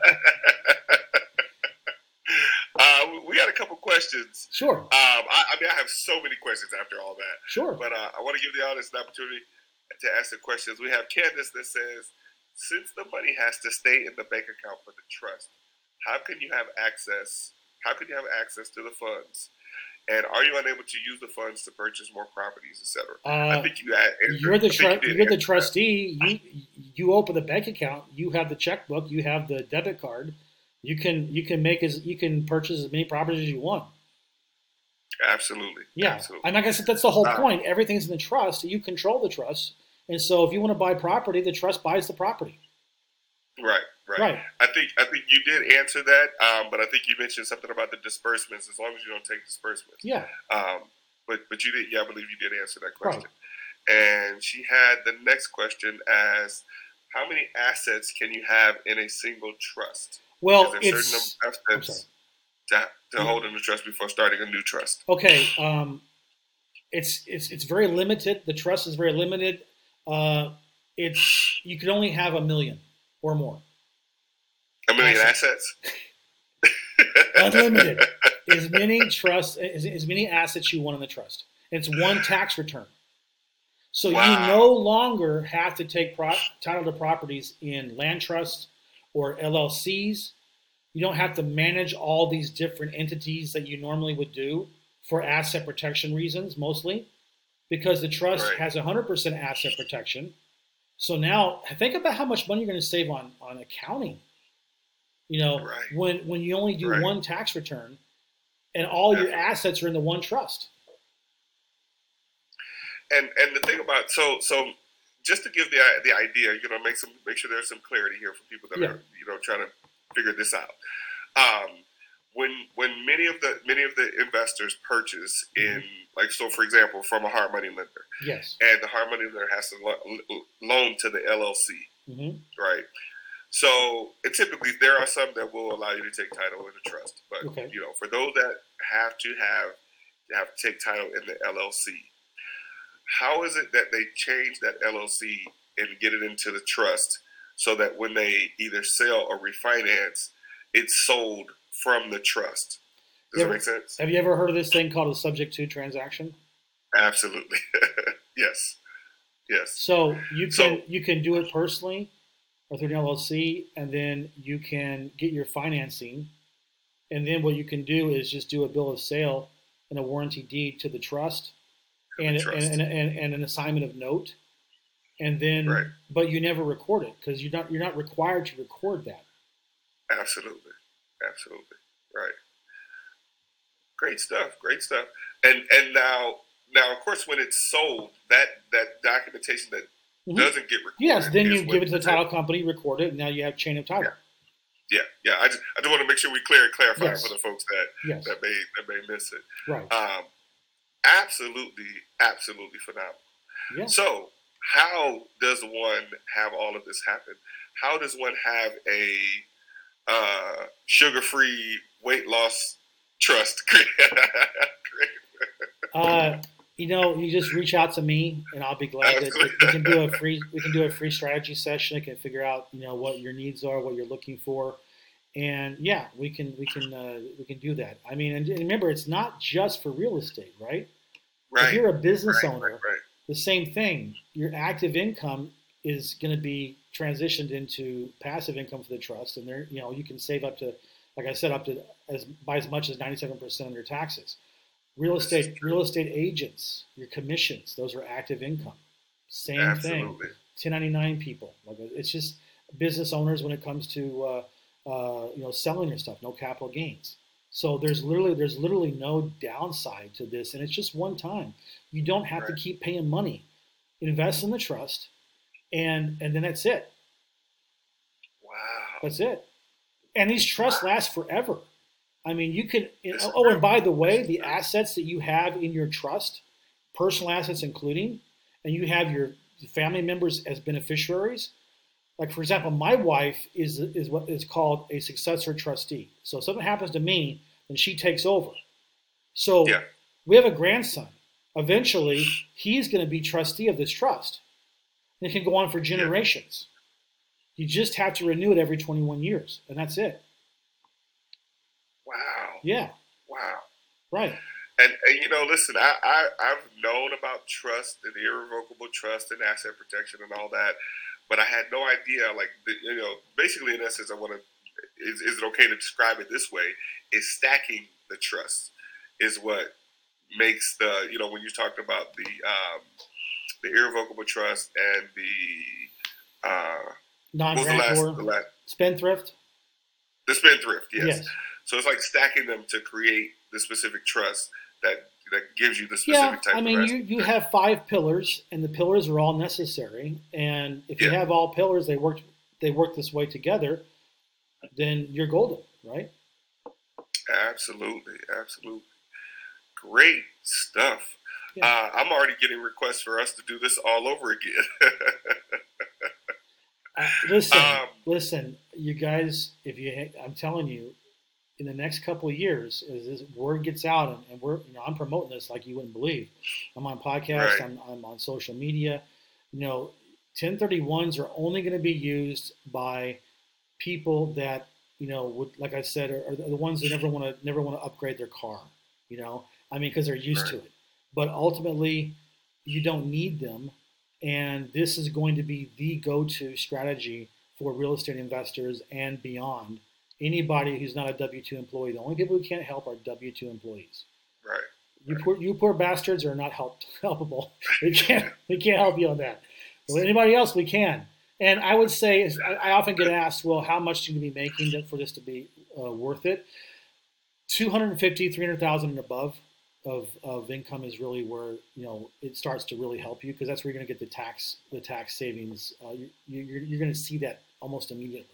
we got a couple questions. Sure. Um, I, I, mean, I have so many questions after all that. Sure. But uh, I want to give the audience an opportunity to ask the questions. We have Candace that says, since the money has to stay in the bank account for the trust, how can you have access? How can you have access to the funds? And are you unable to use the funds to purchase more properties, etc.? Uh, I think you. had, you're the tr- you you're the trustee. You you open the bank account. You have the checkbook. You have the debit card you can you can make as you can purchase as many properties as you want. Absolutely. Yeah. Absolutely. And like I said, that's the whole uh, point. Everything's in the trust. You control the trust. And so if you want to buy property, the trust buys the property. Right, right. Right. I think I think you did answer that, um, but I think you mentioned something about the disbursements. As long as you don't take disbursements. Yeah. Um, but but you did. Yeah, I believe you did answer that question. and she had the next question as how many assets can you have in a single trust? Well, it's assets to, to hold in the trust before starting a new trust. Okay, um, it's it's it's very limited. The trust is very limited. Uh, it's you can only have a million or more. A million assets. assets. [laughs] [laughs] Unlimited. as many trust as, as many assets you want in the trust. It's one tax return. So wow. you no longer have to take pro- title to properties in land trusts or LLCs. You don't have to manage all these different entities that you normally would do for asset protection reasons, mostly because the trust right. has 100% asset protection. So now think about how much money you're going to save on, on accounting. You know, right. when, when you only do right. one tax return and all Definitely. your assets are in the one trust. And and the thing about so so just to give the the idea, you know, make some make sure there's some clarity here for people that yeah. are you know trying to figure this out. Um, when when many of the many of the investors purchase in mm-hmm. like so for example from a hard money lender yes and the hard money lender has to lo- loan to the llc mm-hmm. right so typically there are some that will allow you to take title in a trust but okay. you know for those that have to have have to take title in the llc how is it that they change that LLC and get it into the trust so that when they either sell or refinance, it's sold from the trust? Does that make sense? Have you ever heard of this thing called a subject to transaction? Absolutely. [laughs] yes. Yes. So you can so, you can do it personally or through an LLC, and then you can get your financing, and then what you can do is just do a bill of sale and a warranty deed to the trust, and, and, and, and, an assignment of note, and then right. but you never record it because you're not you're not required to record that. Absolutely, absolutely, right. Great stuff, great stuff. And and now now of course when it's sold, that that documentation that mm-hmm. doesn't get recorded. Yes, then you give it to the title company, record it, and now you have chain of title. Yeah. Yeah, yeah. I just I just want to make sure we clear and clarify yes. for the folks that yes. that may that may miss it. Right. Um, absolutely, absolutely phenomenal. Yeah. So, how does one have all of this happen? How does one have a uh, sugar-free weight loss trust? [laughs] uh, you know, you just reach out to me, and I'll be glad that we can do a [laughs] free we can do a free strategy session. I can figure out you know what your needs are, what you're looking for, and yeah, we can we can uh, we can do that. I mean, and remember, it's not just for real estate, right? Right. If you're a business right, owner, right, the same thing. Your active income is going to be transitioned into passive income for the trust, and there, you know, you can save up to, like I said, up to as by as much as ninety-seven percent of your taxes. Real estate, real estate agents, your commissions, those are active income. Same Absolutely. thing. 1099 people, like it's just business owners when it comes to uh, uh, you know selling your stuff, no capital gains. So there's literally there's literally no downside to this, and it's just one time. You don't have right. to keep paying money. Invest in the trust, and and then that's it. Wow, that's it. And these trusts wow. last forever. I mean, you can. oh, and by the way, the assets that you have in your trust, personal assets including, and you have your family members as beneficiaries. Like for example, my wife is is what is called a successor trustee. So if something happens to me, then she takes over. So yeah. we have a grandson. Eventually, he's going to be trustee of this trust. And it can go on for generations. You just have to renew it every 21 years, and that's it. Wow. Yeah. Wow. Right. And, and, you know, listen, I, I I've known about trust and irrevocable trust and asset protection and all that, but I had no idea. Like, the, you know, basically in essence, I want to is, is it okay to describe it this way? Is stacking the trust is what makes the you know when you talked about the um, the irrevocable trust and the uh, non-grantor spendthrift. The spendthrift, yes. yes. So it's like stacking them to create the specific trust that that gives you the specific yeah. I mean, you, you have five pillars, and the pillars are all necessary. And if you yeah. have all pillars, they work they work this way together then you're golden, right? Absolutely, absolutely. Great stuff. Yeah. Uh, I'm already getting requests for us to do this all over again. [laughs] uh, listen, um, listen, you guys. If you, I'm telling you, in the next couple of years, as this word gets out, and, and we're, you know, I'm promoting this like you wouldn't believe. I'm on podcasts. Right. I'm, I'm on social media. You know, 1031s are only going to be used by people that you know, would, like I said, are, are the ones that never want to never want to upgrade their car. You know, I mean, because they're used right. to it. But ultimately, you don't need them, and this is going to be the go-to strategy for real estate investors and beyond. Anybody who's not a W two employee, the only people who can't help are W two employees. Right. You poor, you poor bastards are not helped [laughs] helpable. [laughs] We can't we can't help you on that. But anybody else, we can. And I would say, I often get asked, well, how much do you need to be making for this to be uh, worth it? 250, 300,000 and above of, of income is really where, you know, it starts to really help you because that's where you're going to get the tax, the tax savings. Uh, you, you're, you're going to see that almost immediately.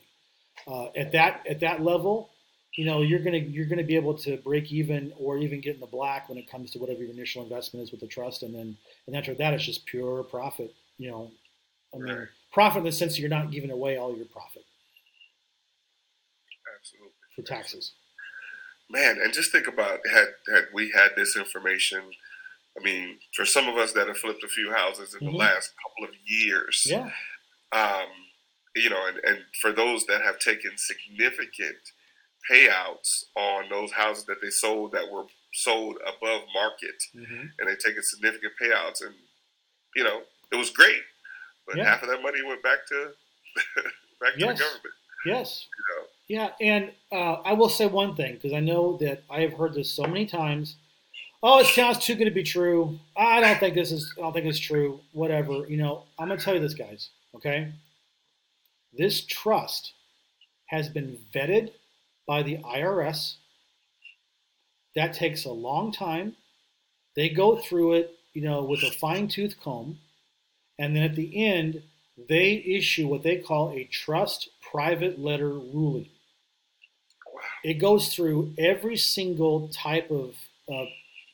Uh, at that, at that level, you know, you're going to, you're going to be able to break even or even get in the black when it comes to whatever your initial investment is with the trust. And then, and after that, it's just pure profit, you know, I mean, right profit in the sense that you're not giving away all your profit. Absolutely. For taxes. Man, and just think about had had we had this information. I mean, for some of us that have flipped a few houses in mm-hmm. the last couple of years, yeah. Um, you know, and, and for those that have taken significant payouts on those houses that they sold that were sold above market, mm-hmm. and they taken significant payouts, and you know, it was great but yeah. half of that money went back to [laughs] back to yes. the government. Yes. You know? Yeah, and uh, I will say one thing because I know that I have heard this so many times. Oh, it sounds too good to be true. I don't think this is. I don't think it's true. Whatever. You know, I'm gonna tell you this, guys. Okay. This trust has been vetted by the IRS. That takes a long time. They go through it, you know, with a fine tooth comb. And then at the end, they issue what they call a trust private letter ruling. It goes through every single type of uh,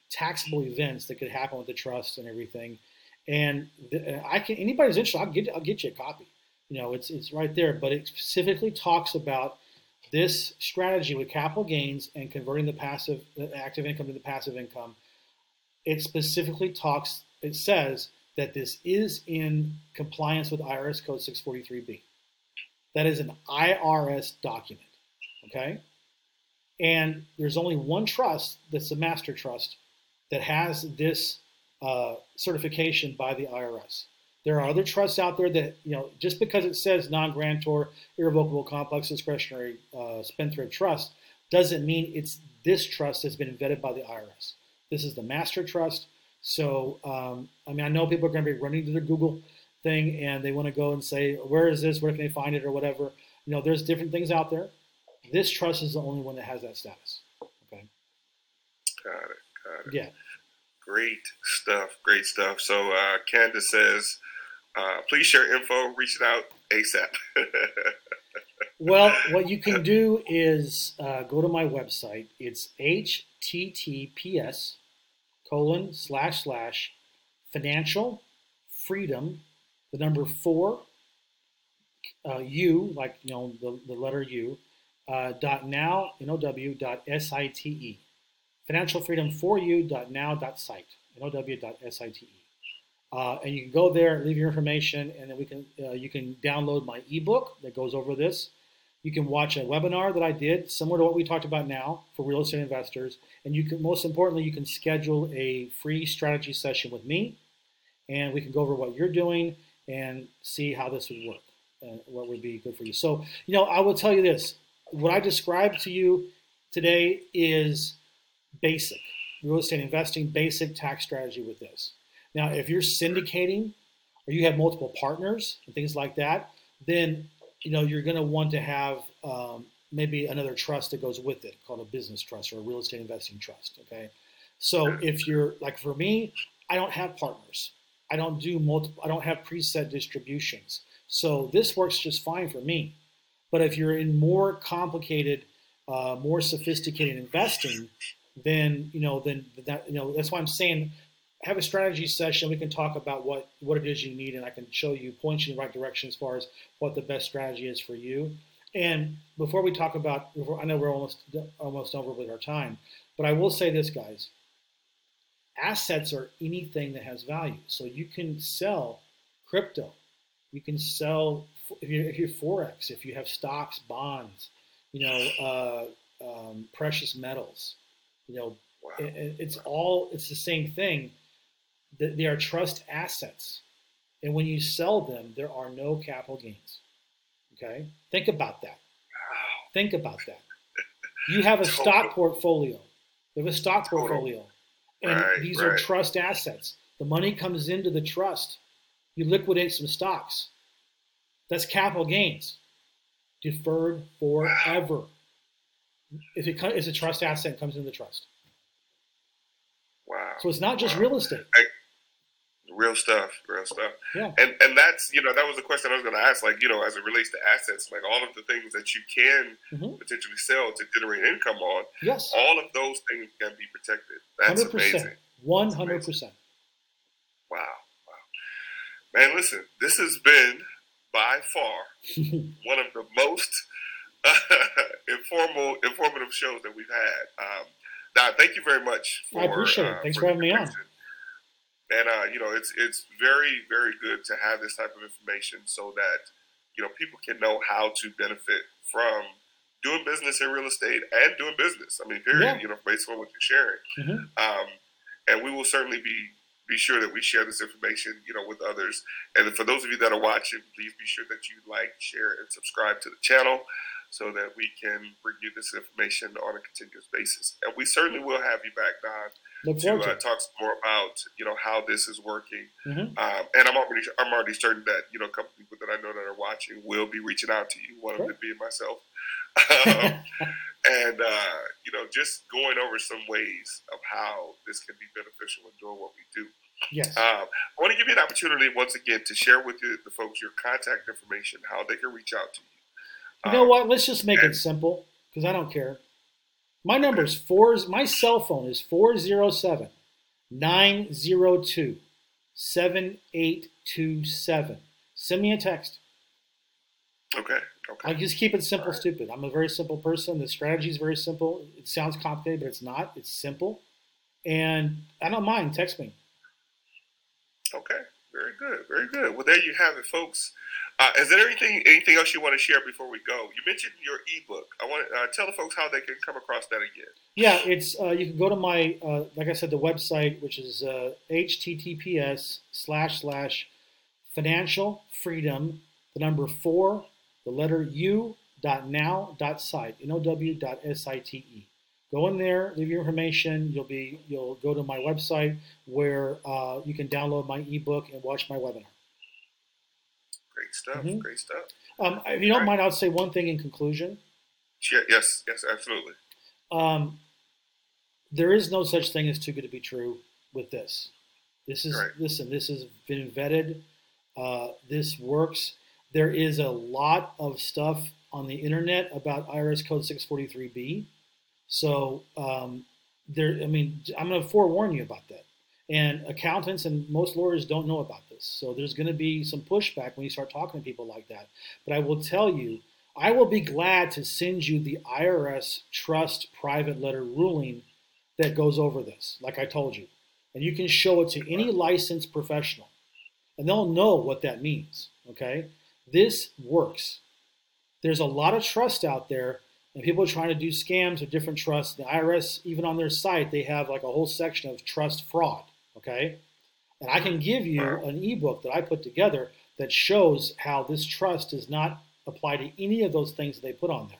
taxable events that could happen with the trust and everything. And the, I can anybody's interested, I'll get I'll get you a copy. You know, it's it's right there, but it specifically talks about this strategy with capital gains and converting the passive the active income to the passive income. It specifically talks. It says that this is in compliance with IRS Code 643B. That is an IRS document, okay? And there's only one trust that's a master trust that has this uh, certification by the IRS. There are other trusts out there that, you know, just because it says non grantor, irrevocable, complex, discretionary uh, spendthrift trust doesn't mean it's this trust that's been vetted by the IRS. This is the master trust so, um, I mean, I know people are going to be running to their Google thing and they want to go and say, where is this? Where can they find it or whatever? You know, there's different things out there. This trust is the only one that has that status. Okay. Got it. Got it. Yeah. Great stuff. Great stuff. So, uh, Candace says, uh, please share info, reach it out ASAP. [laughs] well, what you can do is uh, go to my website. It's https colon slash slash financial freedom, the number four, uh, U, like, you know, the, the letter U, uh, dot now, N-O-W, dot S-I-T-E. Financial freedom for you dot now dot site. Uh, and you can go there, leave your information, and then we can uh, you can download my ebook that goes over this. You can watch a webinar that I did, similar to what we talked about now for real estate investors. And you can, most importantly, you can schedule a free strategy session with me, and we can go over what you're doing and see how this would work and what would be good for you. So, you know, I will tell you this: what I described to you today is basic real estate investing, basic tax strategy with this. Now, if you're syndicating or you have multiple partners and things like that, then you know, you're going to want to have um, maybe another trust that goes with it called a business trust or a real estate investing trust. Okay. So if you're like for me, I don't have partners. I don't do multiple, I don't have preset distributions. So this works just fine for me. But if you're in more complicated, uh, more sophisticated investing, then, you know, then that, you know, that's why I'm saying have a strategy session. We can talk about what what it is you need, and I can show you, point you in the right direction as far as what the best strategy is for you. And before we talk about, I know we're almost almost over with our time, but I will say this, guys. Assets are anything that has value. So you can sell crypto, you can sell if you're, if you're forex, if you have stocks, bonds, you know, uh, um, precious metals, you know, wow. it, it's all it's the same thing. They are trust assets, and when you sell them, there are no capital gains. Okay, think about that. Wow. Think about that. You have a [laughs] stock portfolio. You have a stock portfolio, and right, these right. are trust assets. The money comes into the trust. You liquidate some stocks. That's capital gains, deferred forever. If it is a trust asset, comes into the trust. Wow. So it's not just wow. real estate. I, real stuff, real stuff. Yeah. And and that's you know that was the question I was going to ask. Like you know, as it relates to assets, like all of the things that you can mm-hmm. potentially sell to generate income on. Yes. All of those things can be protected. That's 100%. amazing. One hundred percent. Wow. Wow. Man, listen, this has been by far [laughs] one of the most uh, [laughs] informal, informative shows that we've had. Um, now, thank you very much. For, I appreciate it. Uh, Thanks for, for having me on. And uh, you know, it's it's very very good to have this type of information so that you know people can know how to benefit from doing business in real estate and doing business. I mean, period. Yeah. You know, based on what you're sharing. Mm-hmm. Um, and we will certainly be be sure that we share this information, you know, with others. And for those of you that are watching, please be sure that you like, share, and subscribe to the channel so that we can bring you this information on a continuous basis. And we certainly will have you back, Don, to uh, talk more about you know how this is working. Mm-hmm. Um, and I'm already I'm already certain that you know a couple people that I know that are watching will be reaching out to you. One of them being myself. Um, [laughs] and uh, you know just going over some ways of how this can be beneficial in doing what we do. Yes. Um, I want to give you an opportunity once again to share with you, the folks your contact information, how they can reach out to you. You know what? Let's just make and, it simple because I don't care. My number is four. My cell phone is 407 902 7827. Send me a text. Okay. Okay. I just keep it simple, right. stupid. I'm a very simple person. The strategy is very simple. It sounds complicated, but it's not. It's simple. And I don't mind. Text me. Okay. Very good. Very good. Well, there you have it, folks. Uh, is there anything anything else you want to share before we go? You mentioned your ebook. I want to uh, tell the folks how they can come across that again. Yeah, it's uh, you can go to my uh, like I said the website, which is https uh, slash slash financial freedom the number four the letter u dot now dot site n o w dot s i t e. Go in there, leave your information. You'll be you'll go to my website where uh, you can download my ebook and watch my webinar. Great stuff. Mm-hmm. Great stuff. Um, if you don't right. mind, I'll say one thing in conclusion. yes, yes, absolutely. Um, there is no such thing as too good to be true with this. This is right. listen. This has been vetted. Uh, this works. There is a lot of stuff on the internet about IRS Code 643B. So um, there. I mean, I'm going to forewarn you about that. And accountants and most lawyers don't know about this. So there's going to be some pushback when you start talking to people like that. But I will tell you, I will be glad to send you the IRS trust private letter ruling that goes over this, like I told you. And you can show it to any licensed professional, and they'll know what that means. Okay? This works. There's a lot of trust out there, and people are trying to do scams with different trusts. The IRS, even on their site, they have like a whole section of trust fraud. Okay? And I can give you an ebook that I put together that shows how this trust does not apply to any of those things that they put on there.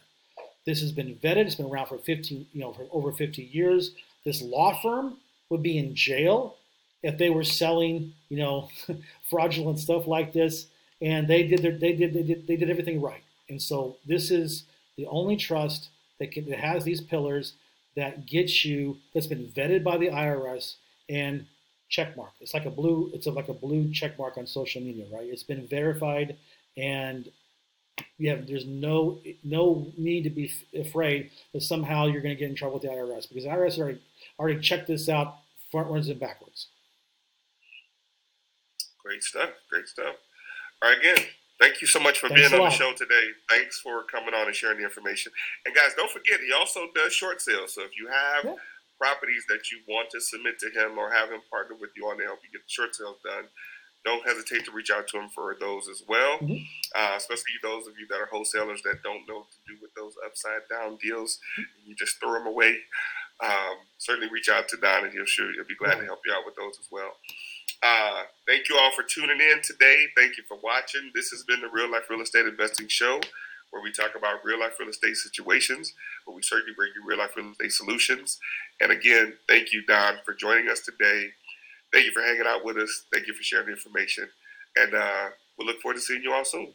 This has been vetted. It's been around for 15, you know, for over 50 years. This law firm would be in jail if they were selling, you know, [laughs] fraudulent stuff like this. And they did their, they did, they did, they did everything right. And so this is the only trust that, can, that has these pillars that gets you, that's been vetted by the IRS and check mark. It's like a blue. It's like a blue check mark on social media, right? It's been verified, and you have there's no no need to be afraid that somehow you're going to get in trouble with the IRS because the IRS already already checked this out frontwards and backwards. Great stuff. Great stuff. All right, again, thank you so much for Thanks being on the show today. Thanks for coming on and sharing the information. And guys, don't forget, he also does short sales. So if you have yeah. properties that you want to submit to him or have him partner with you on to help you get the short sales done, don't hesitate to reach out to him for those as well. Mm-hmm. Uh, especially those of you that are wholesalers that don't know what to do with those upside down deals. You just throw them away. Um, certainly reach out to Don and he'll sure he'll be glad right. to help you out with those as well. Uh, thank you all for tuning in today. Thank you for watching. This has been the Real Life Real Estate Investing Show, where we talk about real life real estate situations, but we certainly bring you real life real estate solutions. And again, thank you, Don, for joining us today. Thank you for hanging out with us. Thank you for sharing the information. And uh, we look forward to seeing you all soon.